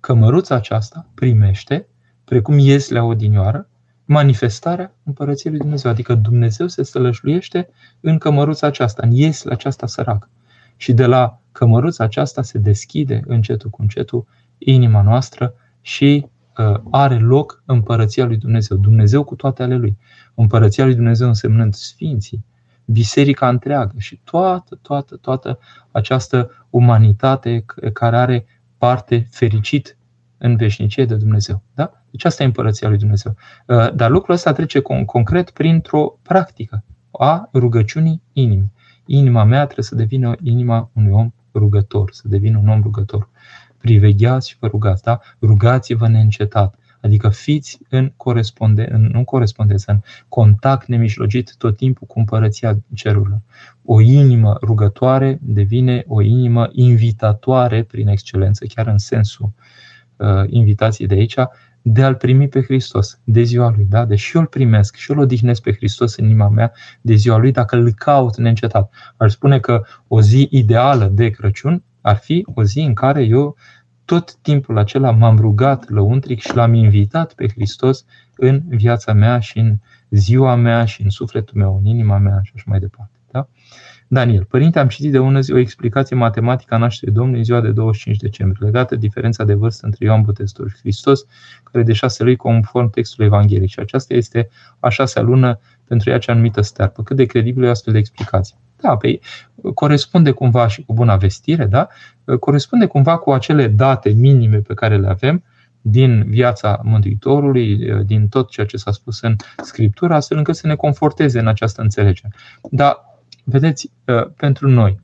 cămăruța aceasta primește, precum ies la odinioară, manifestarea împărăției lui Dumnezeu. Adică Dumnezeu se stălășluiește în cămăruța aceasta, în ies la aceasta săracă. Și de la cămăruța aceasta se deschide încetul cu încetul inima noastră și are loc împărăția lui Dumnezeu. Dumnezeu cu toate ale lui. Împărăția lui Dumnezeu însemnând sfinții, biserica întreagă și toată, toată, toată această umanitate care are parte fericit în veșnicie de Dumnezeu. Da? Deci asta e împărăția lui Dumnezeu. Uh, dar lucrul ăsta trece concret printr-o practică a rugăciunii inimii. Inima mea trebuie să devină inima unui om rugător, să devină un om rugător privegheați și vă rugați, da? Rugați-vă neîncetat. Adică fiți în, coresponde, în, nu corespondență, în contact nemijlocit tot timpul cu împărăția cerurilor. O inimă rugătoare devine o inimă invitatoare prin excelență, chiar în sensul uh, invitației de aici, de a-L primi pe Hristos de ziua Lui. Da? Deci eu îl primesc și eu îl odihnesc pe Hristos în inima mea de ziua Lui dacă îl caut neîncetat. Ar spune că o zi ideală de Crăciun ar fi o zi în care eu tot timpul acela m-am rugat lăuntric și l-am invitat pe Hristos în viața mea și în ziua mea și în sufletul meu, în inima mea și așa mai departe. Da? Daniel, părinte, am citit de ună zi o explicație matematică a nașterii Domnului în ziua de 25 decembrie, legată de diferența de vârstă între Ioan Botezătorul și Hristos, care de șase lui conform textului evanghelic. Și aceasta este a șasea lună pentru ea cea anumită stearpă. Cât de credibilă e o astfel de explicație? Da, pe corespunde cumva și cu buna vestire, da? corespunde cumva cu acele date minime pe care le avem din viața Mântuitorului, din tot ceea ce s-a spus în Scriptură, astfel încât să ne conforteze în această înțelegere. Dar, vedeți, pentru noi,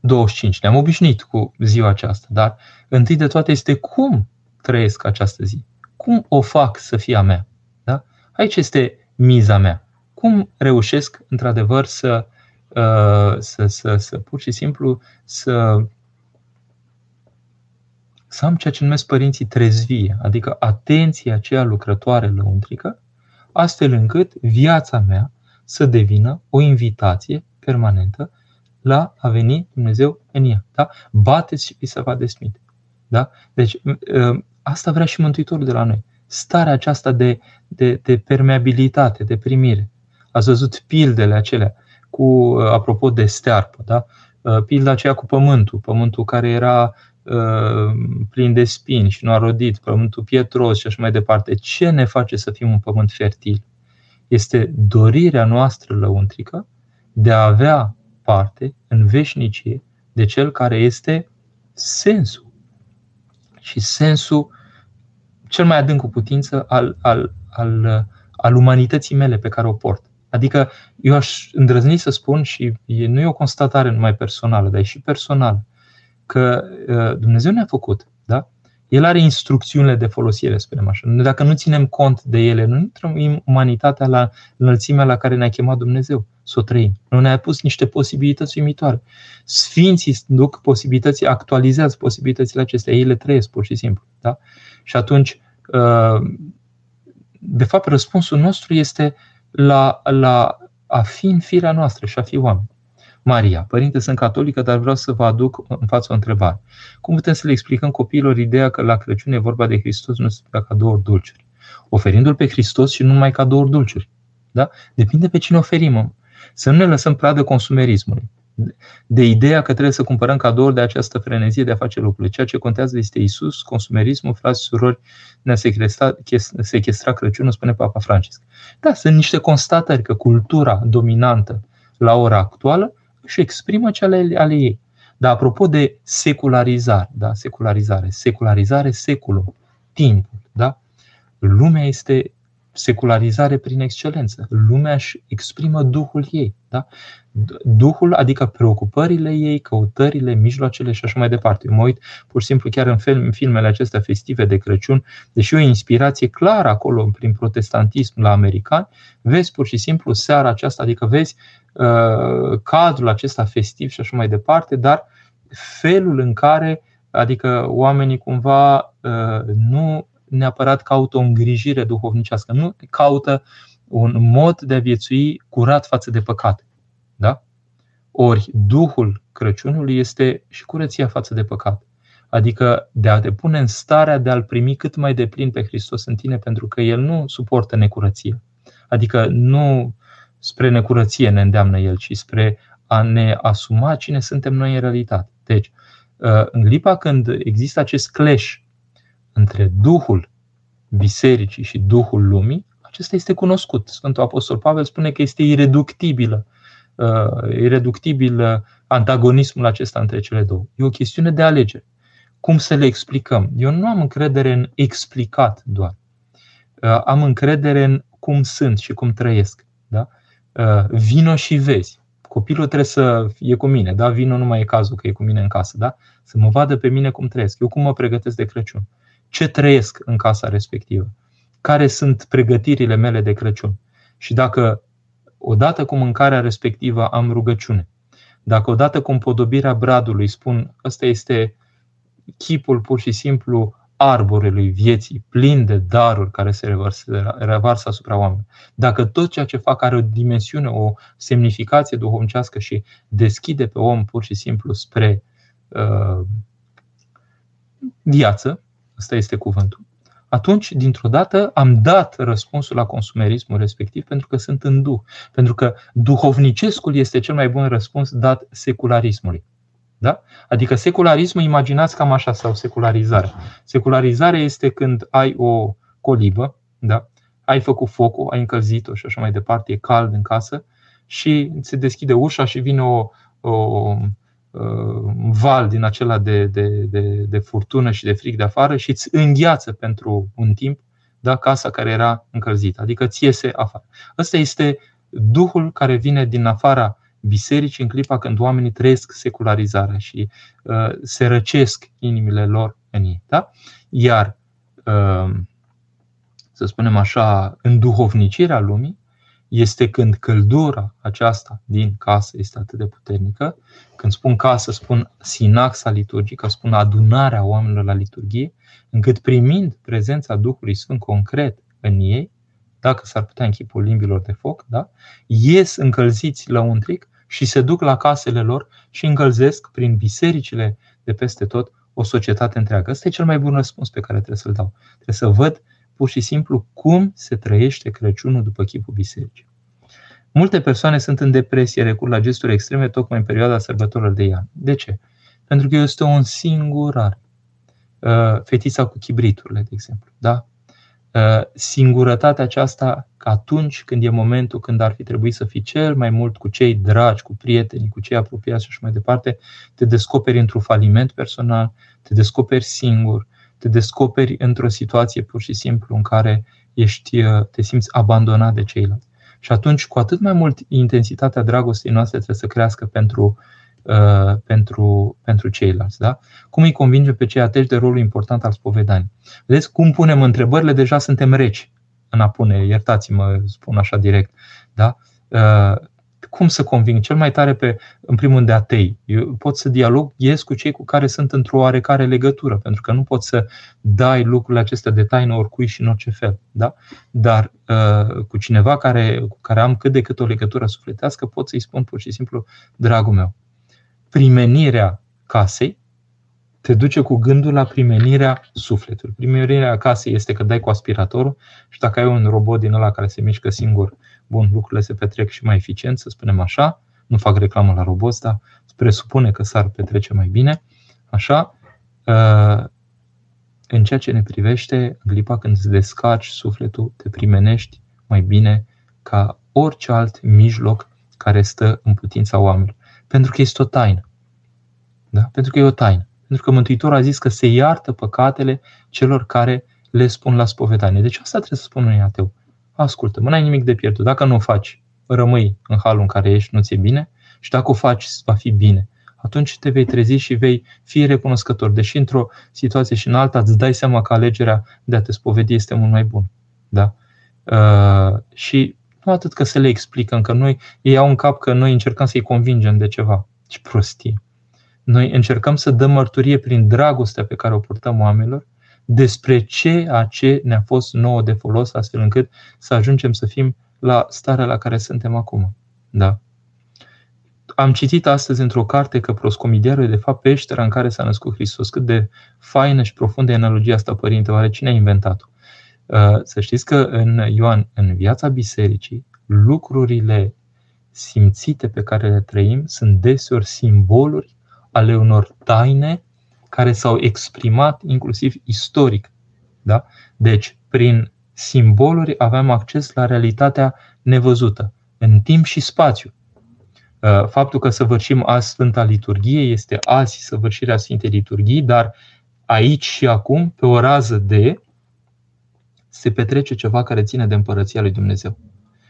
25, ne-am obișnuit cu ziua aceasta, dar întâi de toate este cum trăiesc această zi. Cum o fac să fie a mea? Da? Aici este miza mea cum reușesc într-adevăr să, uh, să, să, să pur și simplu să, să am ceea ce numesc părinții trezvie, adică atenția aceea lucrătoare lăuntrică, astfel încât viața mea să devină o invitație permanentă la a veni Dumnezeu în ea. Da? Bateți și vi se va desmite. Da? Deci, uh, asta vrea și Mântuitorul de la noi. Starea aceasta de, de, de permeabilitate, de primire. Ați văzut pildele acelea cu, uh, apropo de stearpă, da? Uh, pilda aceea cu pământul, pământul care era uh, plin de spini și nu a rodit, pământul pietros și așa mai departe. Ce ne face să fim un pământ fertil? Este dorirea noastră lăuntrică de a avea parte în veșnicie de cel care este sensul. Și sensul cel mai adânc cu putință al, al, al, al umanității mele pe care o port. Adică eu aș îndrăzni să spun și nu e o constatare numai personală, dar e și personală, că uh, Dumnezeu ne-a făcut, da? El are instrucțiunile de folosire, spunem așa. Dacă nu ținem cont de ele, nu trăim umanitatea la înălțimea la care ne-a chemat Dumnezeu să o trăim. Nu ne-a pus niște posibilități uimitoare. Sfinții duc posibilități, actualizează posibilitățile acestea. Ei le trăiesc pur și simplu. Da? Și atunci, uh, de fapt, răspunsul nostru este la, la a fi în firea noastră și a fi oameni. Maria, părinte, sunt catolică, dar vreau să vă aduc în față o întrebare. Cum putem să le explicăm copiilor ideea că la Crăciun e vorba de Hristos, nu se ca două dulciuri? Oferindu-L pe Hristos și nu numai ca două dulciuri. Da? Depinde pe cine oferim. Să nu ne lăsăm pradă consumerismului de ideea că trebuie să cumpărăm cadouri de această frenezie de a face lucrurile. Ceea ce contează este Isus, consumerismul, frați și surori, ne-a sequestrat Crăciunul, spune Papa Francisc. Da, sunt niște constatări că cultura dominantă la ora actuală își exprimă cele ale ei. Dar apropo de secularizare, da, secularizare, secularizare, seculul, timpul, da? Lumea este secularizare prin excelență. Lumea își exprimă Duhul ei. Da? Duhul, adică preocupările ei, căutările, mijloacele și așa mai departe. Eu mă uit pur și simplu chiar în, film, în filmele acestea festive de Crăciun, deși o inspirație clară acolo prin protestantism la americani, vezi pur și simplu seara aceasta, adică vezi uh, cadrul acesta festiv și așa mai departe, dar felul în care, adică oamenii cumva uh, nu neapărat caută o îngrijire duhovnicească, nu caută un mod de a viețui curat față de păcate. Da? Ori Duhul Crăciunului este și curăția față de păcat. Adică de a te pune în starea de a-L primi cât mai deplin pe Hristos în tine, pentru că El nu suportă necurăție. Adică nu spre necurăție ne îndeamnă El, ci spre a ne asuma cine suntem noi în realitate. Deci, în clipa când există acest clash între Duhul bisericii și Duhul lumii, acesta este cunoscut. Sfântul Apostol Pavel spune că este ireductibilă, uh, ireductibil antagonismul acesta între cele două. E o chestiune de alegere. Cum să le explicăm? Eu nu am încredere în explicat doar. Uh, am încredere în cum sunt și cum trăiesc. Da? Uh, vino și vezi. Copilul trebuie să fie cu mine, da? Vino nu mai e cazul că e cu mine în casă, da? Să mă vadă pe mine cum trăiesc. Eu cum mă pregătesc de Crăciun ce trăiesc în casa respectivă, care sunt pregătirile mele de Crăciun. Și dacă odată cu mâncarea respectivă am rugăciune, dacă odată cu împodobirea bradului spun ăsta este chipul pur și simplu arborelui vieții, plin de daruri care se revarsă, revarsă asupra oamenilor. Dacă tot ceea ce fac are o dimensiune, o semnificație duhovnicească și deschide pe om pur și simplu spre uh, viață, Ăsta este cuvântul. Atunci, dintr-o dată, am dat răspunsul la consumerismul respectiv pentru că sunt în duh. Pentru că duhovnicescul este cel mai bun răspuns dat secularismului. Da? Adică secularismul, imaginați cam așa, sau secularizarea. Secularizarea este când ai o colibă, da? ai făcut focul, ai încălzit-o și așa mai departe, e cald în casă și se deschide ușa și vine o, o un val din acela de, de, de, de furtună și de fric de afară și îți îngheață pentru un timp da, casa care era încălzită, adică ți iese afară. Ăsta este Duhul care vine din afara bisericii în clipa când oamenii trăiesc secularizarea și uh, se răcesc inimile lor în ei. Da? Iar, uh, să spunem așa, înduhovnicirea lumii este când căldura aceasta din casă este atât de puternică. Când spun casă, spun sinaxa liturgică, spun adunarea oamenilor la liturghie, încât primind prezența Duhului Sfânt concret în ei, dacă s-ar putea în chipul limbilor de foc, da? ies încălziți la un tric și se duc la casele lor și încălzesc prin bisericile de peste tot o societate întreagă. Ăsta e cel mai bun răspuns pe care trebuie să-l dau. Trebuie să văd pur și simplu cum se trăiește Crăciunul după chipul bisericii. Multe persoane sunt în depresie, recurg la gesturi extreme tocmai în perioada sărbătorilor de iarnă. De ce? Pentru că este un singurar. Uh, fetița cu chibriturile, de exemplu. Da? Uh, singurătatea aceasta că atunci când e momentul când ar fi trebuit să fii cel mai mult cu cei dragi, cu prietenii, cu cei apropiați și așa mai departe, te descoperi într-un faliment personal, te descoperi singur, te descoperi într-o situație pur și simplu în care ești, uh, te simți abandonat de ceilalți. Și atunci, cu atât mai mult, intensitatea dragostei noastre trebuie să crească pentru, uh, pentru, pentru ceilalți. Da? Cum îi convinge pe cei ateși de rolul important al spovedanii? Vedeți, cum punem întrebările, deja suntem reci în a pune, iertați-mă, spun așa direct. Da? Uh, cum să conving cel mai tare pe, în primul rând, de atei. Eu pot să dialoghez cu cei cu care sunt într-o oarecare legătură, pentru că nu pot să dai lucrurile acestea de taină oricui și în orice fel. Da? Dar uh, cu cineva care, cu care am cât de cât o legătură sufletească, pot să-i spun pur și simplu, dragul meu, primenirea casei te duce cu gândul la primenirea sufletului. Primenirea casei este că dai cu aspiratorul și dacă ai un robot din ăla care se mișcă singur bun, lucrurile se petrec și mai eficient, să spunem așa, nu fac reclamă la roboți, dar presupune că s-ar petrece mai bine, așa, uh, în ceea ce ne privește, în clipa când îți descarci sufletul, te primenești mai bine ca orice alt mijloc care stă în putința oamenilor. Pentru că este o taină. Da? Pentru că e o taină. Pentru că Mântuitorul a zis că se iartă păcatele celor care le spun la spovedanie. Deci asta trebuie să spun unui ateu ascultă, mă n-ai nimic de pierdut. Dacă nu o faci, rămâi în halul în care ești, nu ți-e bine și dacă o faci, va fi bine. Atunci te vei trezi și vei fi recunoscător. Deși într-o situație și în alta îți dai seama că alegerea de a te spovedi este mult mai bună. Da? Uh, și nu atât că să le explicăm, că noi ei au în cap că noi încercăm să-i convingem de ceva. Ce prostie! Noi încercăm să dăm mărturie prin dragostea pe care o purtăm oamenilor despre ceea ce ne-a fost nouă de folos, astfel încât să ajungem să fim la starea la care suntem acum. Da? Am citit astăzi într-o carte că proscomidiarul e de fapt peștera în care s-a născut Hristos. Cât de faină și profundă e analogia asta, Părinte, oare cine a inventat-o? Uh, să știți că în Ioan, în viața bisericii, lucrurile simțite pe care le trăim sunt deseori simboluri ale unor taine care s-au exprimat inclusiv istoric. Da? Deci, prin simboluri avem acces la realitatea nevăzută, în timp și spațiu. Uh, faptul că săvârșim azi Sfânta Liturghie este azi săvârșirea Sfintei Liturghii, dar aici și acum, pe o rază de, se petrece ceva care ține de împărăția lui Dumnezeu.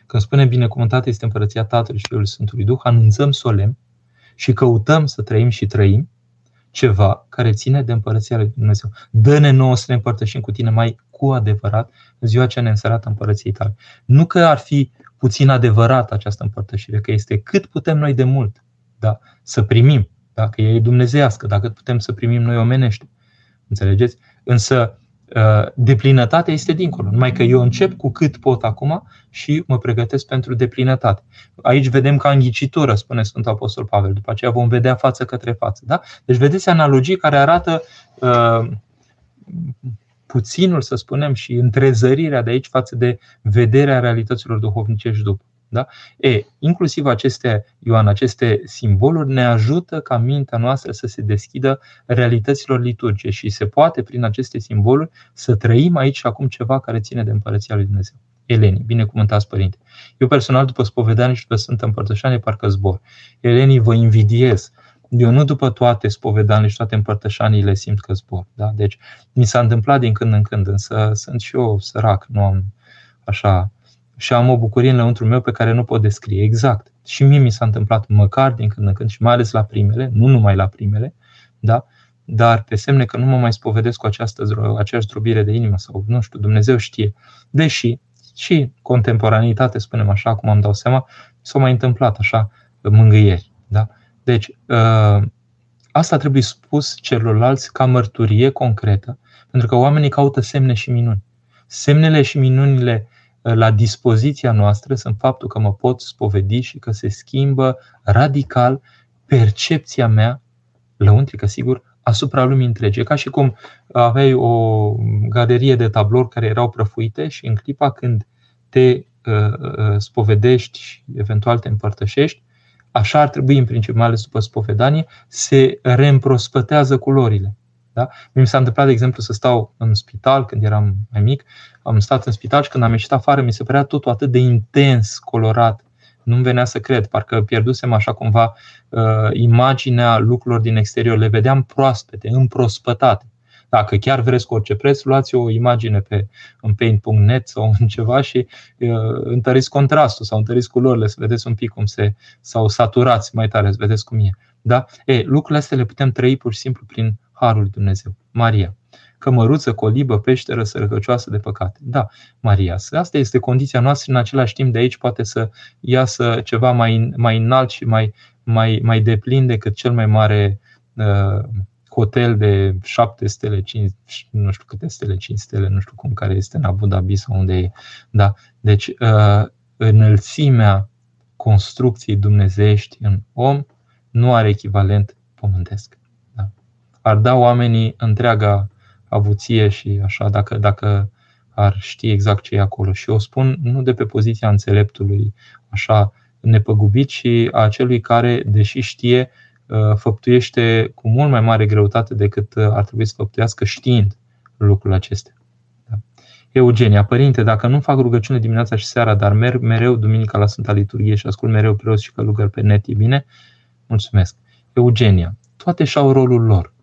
Când spunem binecuvântată este împărăția Tatălui și Fiului Sfântului Duh, anunțăm solemn și căutăm să trăim și trăim ceva care ține de împărăția lui Dumnezeu. Dă-ne nouă să ne împărtășim cu tine mai cu adevărat în ziua cea neînsărată împărăției tale. Nu că ar fi puțin adevărat această împărtășire, că este cât putem noi de mult da, să primim, dacă e dumnezeiască, dacă putem să primim noi omenește. Înțelegeți? Însă Uh, deplinătatea este dincolo. Numai că eu încep cu cât pot acum și mă pregătesc pentru deplinătate. Aici vedem ca înghicitură, spune Sfântul Apostol Pavel. După aceea vom vedea față către față. Da? Deci vedeți analogii care arată uh, puținul, să spunem, și întrezărirea de aici față de vederea realităților duhovnicești după. Da? E, inclusiv aceste, Ioan, aceste simboluri ne ajută ca mintea noastră să se deschidă realităților liturgice și se poate, prin aceste simboluri, să trăim aici și acum ceva care ține de Împărăția lui Dumnezeu. Eleni, binecuvântați părinte. Eu personal, după spovedanie și după Sfântă Împărtășanie, parcă zbor. Elenii, vă invidiez. Eu nu după toate spovedaniile și toate împărtășaniile simt că zbor. Da? Deci, mi s-a întâmplat din când în când, însă sunt și eu sărac, nu am așa și am o bucurie în lăuntru meu pe care nu pot descrie exact. Și mie mi s-a întâmplat măcar din când în când și mai ales la primele, nu numai la primele, da? dar pe semne că nu mă mai spovedesc cu această, aceeași zdrobire de inimă sau nu știu, Dumnezeu știe. Deși și contemporanitate, spunem așa, cum am dau seama, s-au mai întâmplat așa mângâieri. Da? Deci, ă, asta trebuie spus celorlalți ca mărturie concretă, pentru că oamenii caută semne și minuni. Semnele și minunile la dispoziția noastră sunt faptul că mă pot spovedi și că se schimbă radical percepția mea, lăuntrică sigur, asupra lumii întregi. E ca și cum aveai o galerie de tablouri care erau prăfuite și în clipa când te uh, uh, spovedești și eventual te împărtășești, așa ar trebui în principal după spovedanie, se reîmprospătează culorile. Da? Mi s-a întâmplat, de exemplu, să stau în spital când eram mai mic. Am stat în spital și când am ieșit afară mi se părea totul atât de intens colorat. Nu-mi venea să cred, parcă pierdusem așa cumva uh, imaginea lucrurilor din exterior. Le vedeam proaspete, împrospătate. Dacă chiar vreți cu orice preț, luați o imagine pe, în paint.net sau în ceva și uh, întăriți contrastul sau întăriți culorile, să vedeți un pic cum se, sau saturați mai tare, să vedeți cum e. Da? E, lucrurile astea le putem trăi pur și simplu prin Harul lui Dumnezeu. Maria. Cămăruță, colibă, peșteră, sărăcăcioasă de păcate. Da, Maria. Asta este condiția noastră, în același timp de aici poate să iasă ceva mai, mai înalt și mai, mai, mai deplin decât cel mai mare uh, hotel de 7 stele, 5, nu știu câte stele, 5 stele, nu știu cum, care este în Abu Dhabi sau unde e. Da. Deci, uh, înălțimea construcției dumnezeiești în om nu are echivalent pământesc ar da oamenii întreaga avuție și așa, dacă, dacă ar ști exact ce e acolo. Și o spun nu de pe poziția înțeleptului așa nepăgubit, ci a celui care, deși știe, uh, făptuiește cu mult mai mare greutate decât uh, ar trebui să făptuiască știind lucrul acestea. Da. Eugenia, părinte, dacă nu fac rugăciune dimineața și seara, dar merg mereu duminica la Sfânta Liturghie și ascult mereu preoți și călugări pe net, e bine? Mulțumesc. Eugenia, toate și-au rolul lor.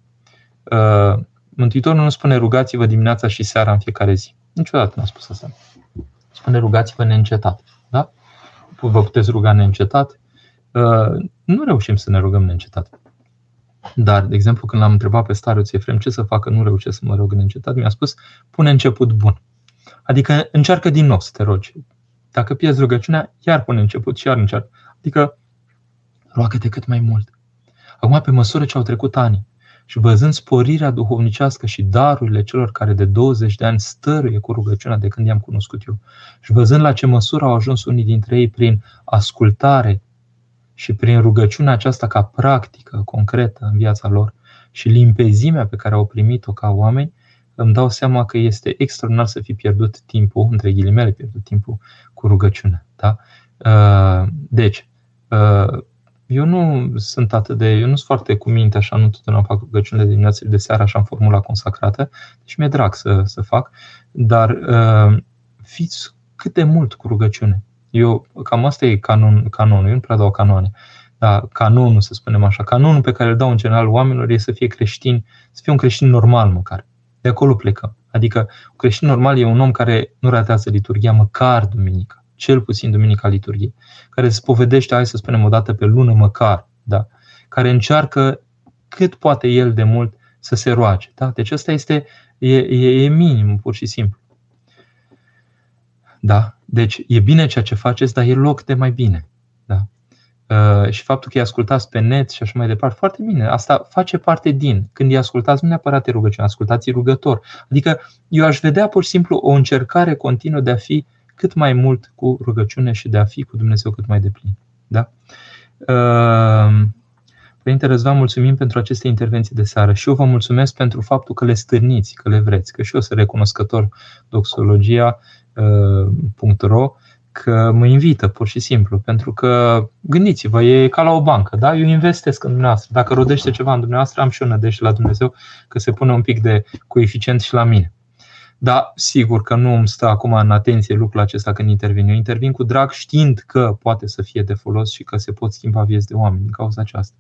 Uh, Mântuitorul nu spune rugați-vă dimineața și seara în fiecare zi. Niciodată nu a spus asta. Spune rugați-vă neîncetat. Da? Vă puteți ruga neîncetat. Uh, nu reușim să ne rugăm neîncetat. Dar, de exemplu, când l-am întrebat pe starul Țefrem ce să facă, nu reușesc să mă rog neîncetat, mi-a spus, pune început bun. Adică încearcă din nou să te rogi. Dacă pierzi rugăciunea, iar pune început și iar încearcă. Adică roagă-te cât mai mult. Acum, pe măsură ce au trecut ani, și văzând sporirea duhovnicească și darurile celor care de 20 de ani stăruie cu rugăciunea de când i-am cunoscut eu, și văzând la ce măsură au ajuns unii dintre ei prin ascultare și prin rugăciunea aceasta ca practică concretă în viața lor și limpezimea pe care au primit-o ca oameni, îmi dau seama că este extraordinar să fi pierdut timpul, între ghilimele pierdut timpul cu rugăciunea. Da? Uh, deci, uh, eu nu sunt atât de, eu nu sunt foarte cu minte așa, nu totdeauna fac rugăciunile de dimineață de seara așa în formula consacrată, deci mi-e drag să, să fac, dar uh, fiți cât de mult cu rugăciune. Eu, cam asta e canon, canonul, eu nu prea dau canoane, dar canonul, să spunem așa, canonul pe care îl dau în general oamenilor e să fie creștin, să fie un creștin normal măcar. De acolo plecăm. Adică un creștin normal e un om care nu ratează liturgia măcar duminica cel puțin Duminica Liturghiei, care se spovedește, hai să spunem, o dată pe lună măcar, da? care încearcă cât poate el de mult să se roage. Da? Deci asta este, e, e, e minim, pur și simplu. Da? Deci e bine ceea ce faceți, dar e loc de mai bine. Da? Uh, și faptul că îi ascultați pe net și așa mai departe, foarte bine. Asta face parte din. Când îi ascultați, nu neapărat e rugăciune, ascultați rugător. Adică eu aș vedea pur și simplu o încercare continuă de a fi cât mai mult cu rugăciune și de a fi cu Dumnezeu cât mai deplin. Da? Ehm, Părinte Răzvan, mulțumim pentru aceste intervenții de seară și eu vă mulțumesc pentru faptul că le stârniți, că le vreți, că și eu sunt recunoscător doxologia.ro că mă invită pur și simplu, pentru că gândiți-vă, e ca la o bancă, da? Eu investesc în dumneavoastră. Dacă rodește ceva în dumneavoastră, am și o nădejde la Dumnezeu că se pune un pic de coeficient și la mine. Da, sigur că nu îmi stă acum în atenție lucrul acesta când intervin. Eu intervin cu drag știind că poate să fie de folos și că se pot schimba vieți de oameni din cauza aceasta.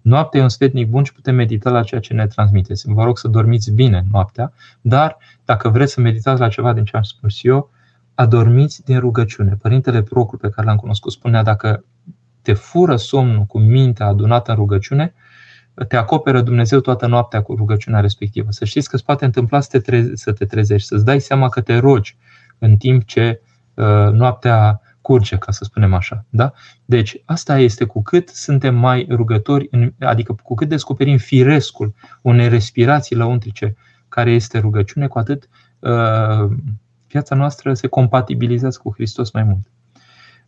Noaptea e un sfetnic bun și putem medita la ceea ce ne transmiteți. Vă rog să dormiți bine noaptea, dar dacă vreți să meditați la ceva din ce am spus eu, adormiți din rugăciune. Părintele Procul pe care l-am cunoscut spunea dacă te fură somnul cu mintea adunată în rugăciune, te acoperă Dumnezeu toată noaptea cu rugăciunea respectivă. Să știți că îți poate întâmpla să te, treze, să te trezești, să-ți dai seama că te rogi în timp ce uh, noaptea curge, ca să spunem așa. Da? Deci, asta este cu cât suntem mai rugători, adică cu cât descoperim firescul unei respirații lăuntrice care este rugăciune, cu atât uh, viața noastră se compatibilizează cu Hristos mai mult.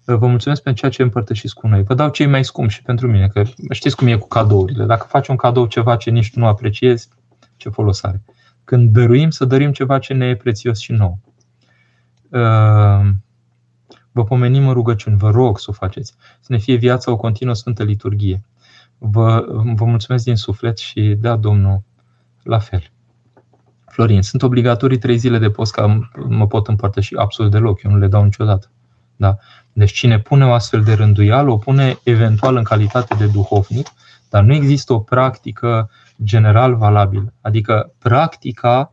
Vă mulțumesc pentru ceea ce împărtășiți cu noi. Vă dau cei mai scumpi și pentru mine, că știți cum e cu cadourile. Dacă faci un cadou ceva ce nici tu nu apreciezi, ce folos are. Când dăruim, să dărim ceva ce ne e prețios și nou. Uh, vă pomenim în rugăciuni, vă rog să o faceți. Să ne fie viața o continuă sfântă liturghie. Vă, vă mulțumesc din suflet și da, Domnul, la fel. Florin, sunt obligatorii trei zile de post ca mă pot împărtăși absolut deloc, eu nu le dau niciodată. Da? Deci cine pune o astfel de rânduială, o pune eventual în calitate de duhovnic, dar nu există o practică general valabilă. Adică practica,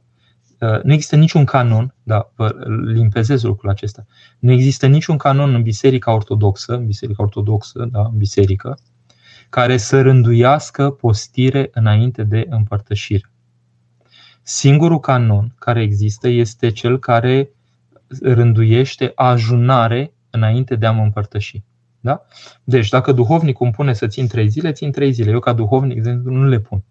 uh, nu există niciun canon, da, vă limpezez lucrul acesta, nu există niciun canon în Biserica Ortodoxă, în Biserica Ortodoxă, da, în biserică, care să rânduiască postire înainte de împărtășire. Singurul canon care există este cel care rânduiește ajunare înainte de a mă împărtăși. Da? Deci, dacă duhovnicul îmi pune să țin trei zile, țin trei zile. Eu, ca duhovnic, exemplu, nu le pun.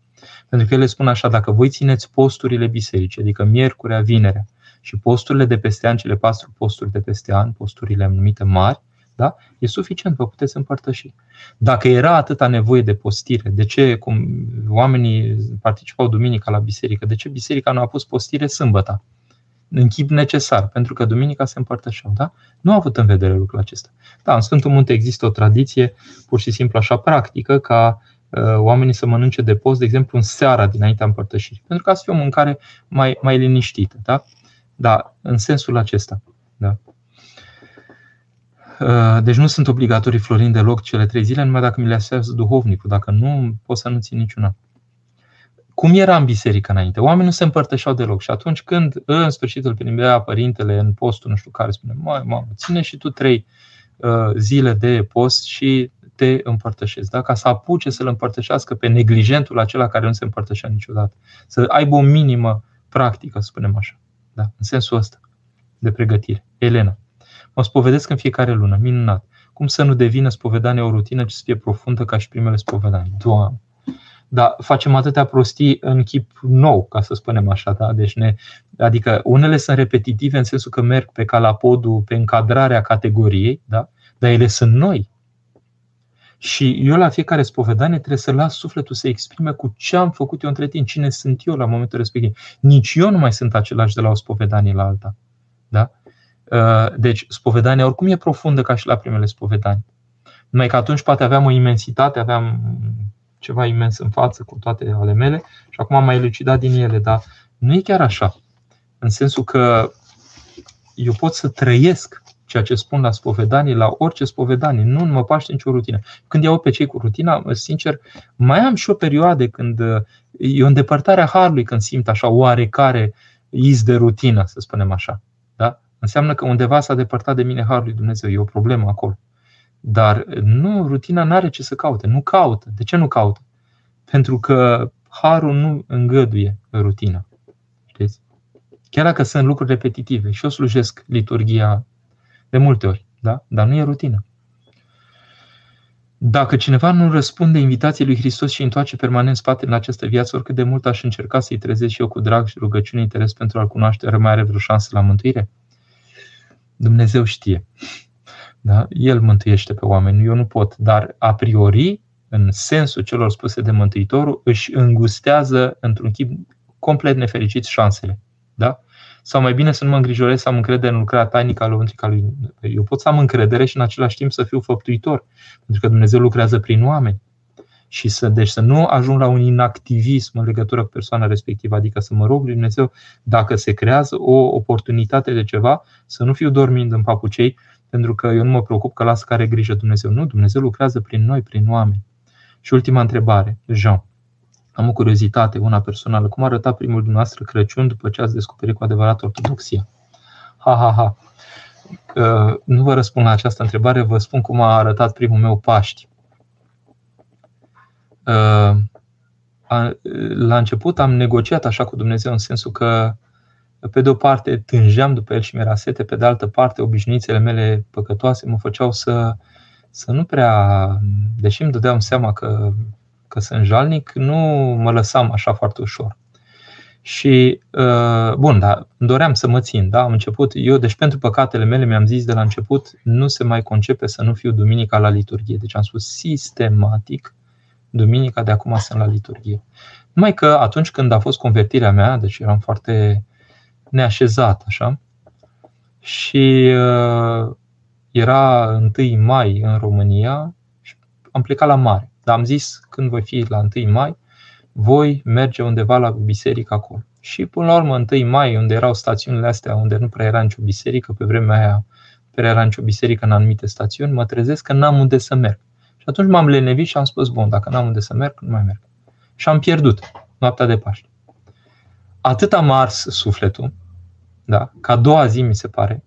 Pentru că ele spun așa, dacă voi țineți posturile bisericii, adică miercurea, vinerea, și posturile de peste an, cele patru posturi de peste an, posturile numite mari, da? E suficient, vă puteți împărtăși. Dacă era atâta nevoie de postire, de ce cum oamenii participau duminica la biserică, de ce biserica nu a pus postire sâmbătă? În chip necesar, pentru că duminica se împărtășeau. Da? Nu a avut în vedere lucrul acesta. Da, în Sfântul Munte există o tradiție pur și simplu așa practică ca uh, oamenii să mănânce de post, de exemplu, în seara dinaintea împărtășirii. Pentru ca să fie o mâncare mai, mai liniștită. Da? da, în sensul acesta. Da. Uh, deci nu sunt obligatorii Florin deloc cele trei zile, numai dacă mi le asează duhovnicul. Dacă nu, poți să nu țin niciuna. Cum era în biserică înainte? Oamenii nu se împărtășeau deloc și atunci când în sfârșit îl primea părintele în postul nu știu care, spune, mai mamă, ține și tu trei uh, zile de post și te împărtășesc. Da? Ca să apuce să-l împărtășească pe neglijentul acela care nu se împărtășea niciodată. Să aibă o minimă practică, să spunem așa. Da? În sensul ăsta de pregătire. Elena. Mă spovedesc în fiecare lună. Minunat. Cum să nu devină spovedania o rutină, ci să fie profundă ca și primele spovedanii? Doamne! Dar facem atâtea prostii în chip nou, ca să spunem așa. Da? Deci ne, adică unele sunt repetitive în sensul că merg pe calapodul, pe încadrarea categoriei, da? dar ele sunt noi. Și eu la fiecare spovedanie trebuie să las sufletul să exprime cu ce am făcut eu între timp, cine sunt eu la momentul respectiv. Nici eu nu mai sunt același de la o spovedanie la alta. Da? Uh, deci, spovedania oricum e profundă ca și la primele spovedanii. Numai că atunci poate aveam o imensitate, aveam ceva imens în față cu toate ale mele și acum am mai elucidat din ele, dar nu e chiar așa. În sensul că eu pot să trăiesc ceea ce spun la spovedanie, la orice spovedanie, nu mă paște nicio rutină. Când iau pe cei cu rutina, sincer, mai am și o perioadă când e o îndepărtare a harului când simt așa oarecare iz de rutină, să spunem așa. Da? Înseamnă că undeva s-a depărtat de mine harul lui Dumnezeu, e o problemă acolo. Dar nu, rutina nu are ce să caute, nu caută. De ce nu caută? Pentru că harul nu îngăduie rutina. Știți? Chiar dacă sunt lucruri repetitive și eu slujesc liturgia de multe ori, da? dar nu e rutină. Dacă cineva nu răspunde invitației lui Hristos și întoarce permanent spatele în această viață, oricât de mult aș încerca să-i trezesc și eu cu drag și rugăciune interes pentru a-L cunoaște, mai are vreo șansă la mântuire? Dumnezeu știe. Da? El mântuiește pe oameni, eu nu pot. Dar a priori, în sensul celor spuse de Mântuitorul, își îngustează într-un chip complet nefericit șansele. Da? Sau mai bine să nu mă îngrijorez să am încredere în lucrarea tainică a lăuntrică lui. Eu pot să am încredere și în același timp să fiu făptuitor. Pentru că Dumnezeu lucrează prin oameni. Și să, deci să nu ajung la un inactivism în legătură cu persoana respectivă, adică să mă rog lui Dumnezeu, dacă se creează o oportunitate de ceva, să nu fiu dormind în papucei, pentru că eu nu mă preocup că las care grijă Dumnezeu. Nu, Dumnezeu lucrează prin noi, prin oameni. Și ultima întrebare, Jean. Am o curiozitate, una personală. Cum arăta primul dumneavoastră Crăciun după ce ați descoperit cu adevărat ortodoxia? Ha, ha, ha. Nu vă răspund la această întrebare, vă spun cum a arătat primul meu Paști. La început am negociat așa cu Dumnezeu în sensul că pe de o parte tângeam după el și mi-era sete, pe de altă parte obișnuințele mele păcătoase mă făceau să, să nu prea, deși îmi dădeam seama că că sunt jalnic, nu mă lăsam așa foarte ușor. Și, uh, bun, da, doream să mă țin, da, am început, eu, deci pentru păcatele mele mi-am zis de la început, nu se mai concepe să nu fiu duminica la liturghie. Deci am spus sistematic, duminica de acum sunt la liturghie. Numai că atunci când a fost convertirea mea, deci eram foarte neașezat, așa, și uh, era 1 mai în România și am plecat la mare. Dar am zis, când voi fi la 1 mai, voi merge undeva la biserică acolo. Și până la urmă, 1 mai, unde erau stațiunile astea, unde nu prea era nicio biserică, pe vremea aia nu prea era nicio biserică în anumite stațiuni, mă trezesc că n-am unde să merg. Și atunci m-am lenevit și am spus, bun, dacă n-am unde să merg, nu mai merg. Și am pierdut noaptea de Paște. Atât am ars sufletul, da, ca a doua zi mi se pare,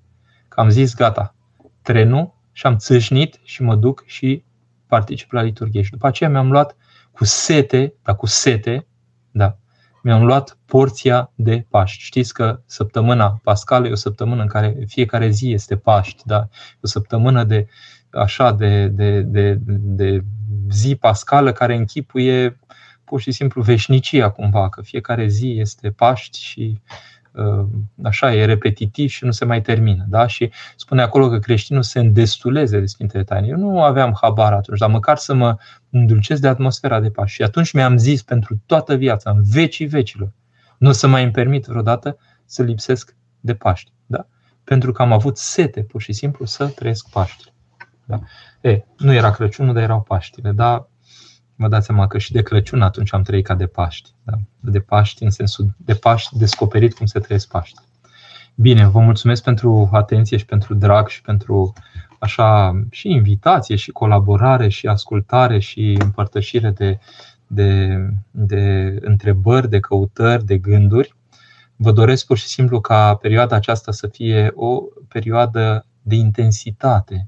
că am zis, gata, trenul și am țâșnit și mă duc și particip la liturghie. Și după aceea mi-am luat cu sete, dar cu sete, da, mi-am luat porția de Paști. Știți că săptămâna pascală e o săptămână în care fiecare zi este Paști, da? o săptămână de așa de, de, de, de zi pascală care închipuie pur și simplu veșnicia cumva, că fiecare zi este Paști și Uh, așa, e repetitiv și nu se mai termină. Da? Și spune acolo că creștinul se îndestuleze de Sfintele Taine. Eu nu aveam habar atunci, dar măcar să mă îndulcesc de atmosfera de Paști. Și atunci mi-am zis pentru toată viața, în vecii vecilor, nu o să mai îmi permit vreodată să lipsesc de Paști. Da? Pentru că am avut sete, pur și simplu, să trăiesc Paștile. Da? E, nu era Crăciunul, dar erau Paștile. Dar vă dați seama că și de Crăciun atunci am trăit ca de Paști. Da? De Paști în sensul de Paști descoperit cum se trăiesc Paști. Bine, vă mulțumesc pentru atenție și pentru drag și pentru așa și invitație și colaborare și ascultare și împărtășire de, de, de întrebări, de căutări, de gânduri. Vă doresc pur și simplu ca perioada aceasta să fie o perioadă de intensitate,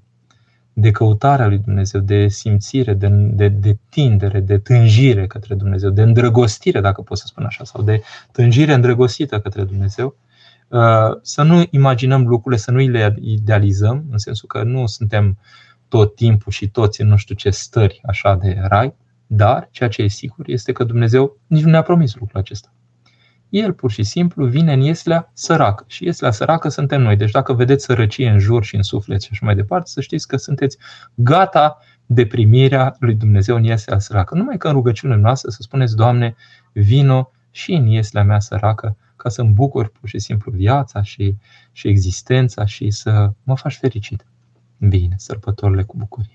de căutarea lui Dumnezeu, de simțire, de, de, de tindere, de tânjire către Dumnezeu, de îndrăgostire, dacă pot să spun așa, sau de tânjire îndrăgostită către Dumnezeu, uh, să nu imaginăm lucrurile, să nu le idealizăm, în sensul că nu suntem tot timpul și toți în nu știu ce stări așa de rai, dar ceea ce e sigur este că Dumnezeu nici nu ne-a promis lucrul acesta el pur și simplu vine în Ieslea săracă. Și Ieslea săracă suntem noi. Deci dacă vedeți sărăcie în jur și în suflet și așa mai departe, să știți că sunteți gata de primirea lui Dumnezeu în Ieslea săracă. Numai că în rugăciunea noastră să spuneți, Doamne, vino și în Ieslea mea săracă ca să-mi bucur pur și simplu viața și, și existența și să mă faci fericit. Bine, sărbătorile cu bucurie.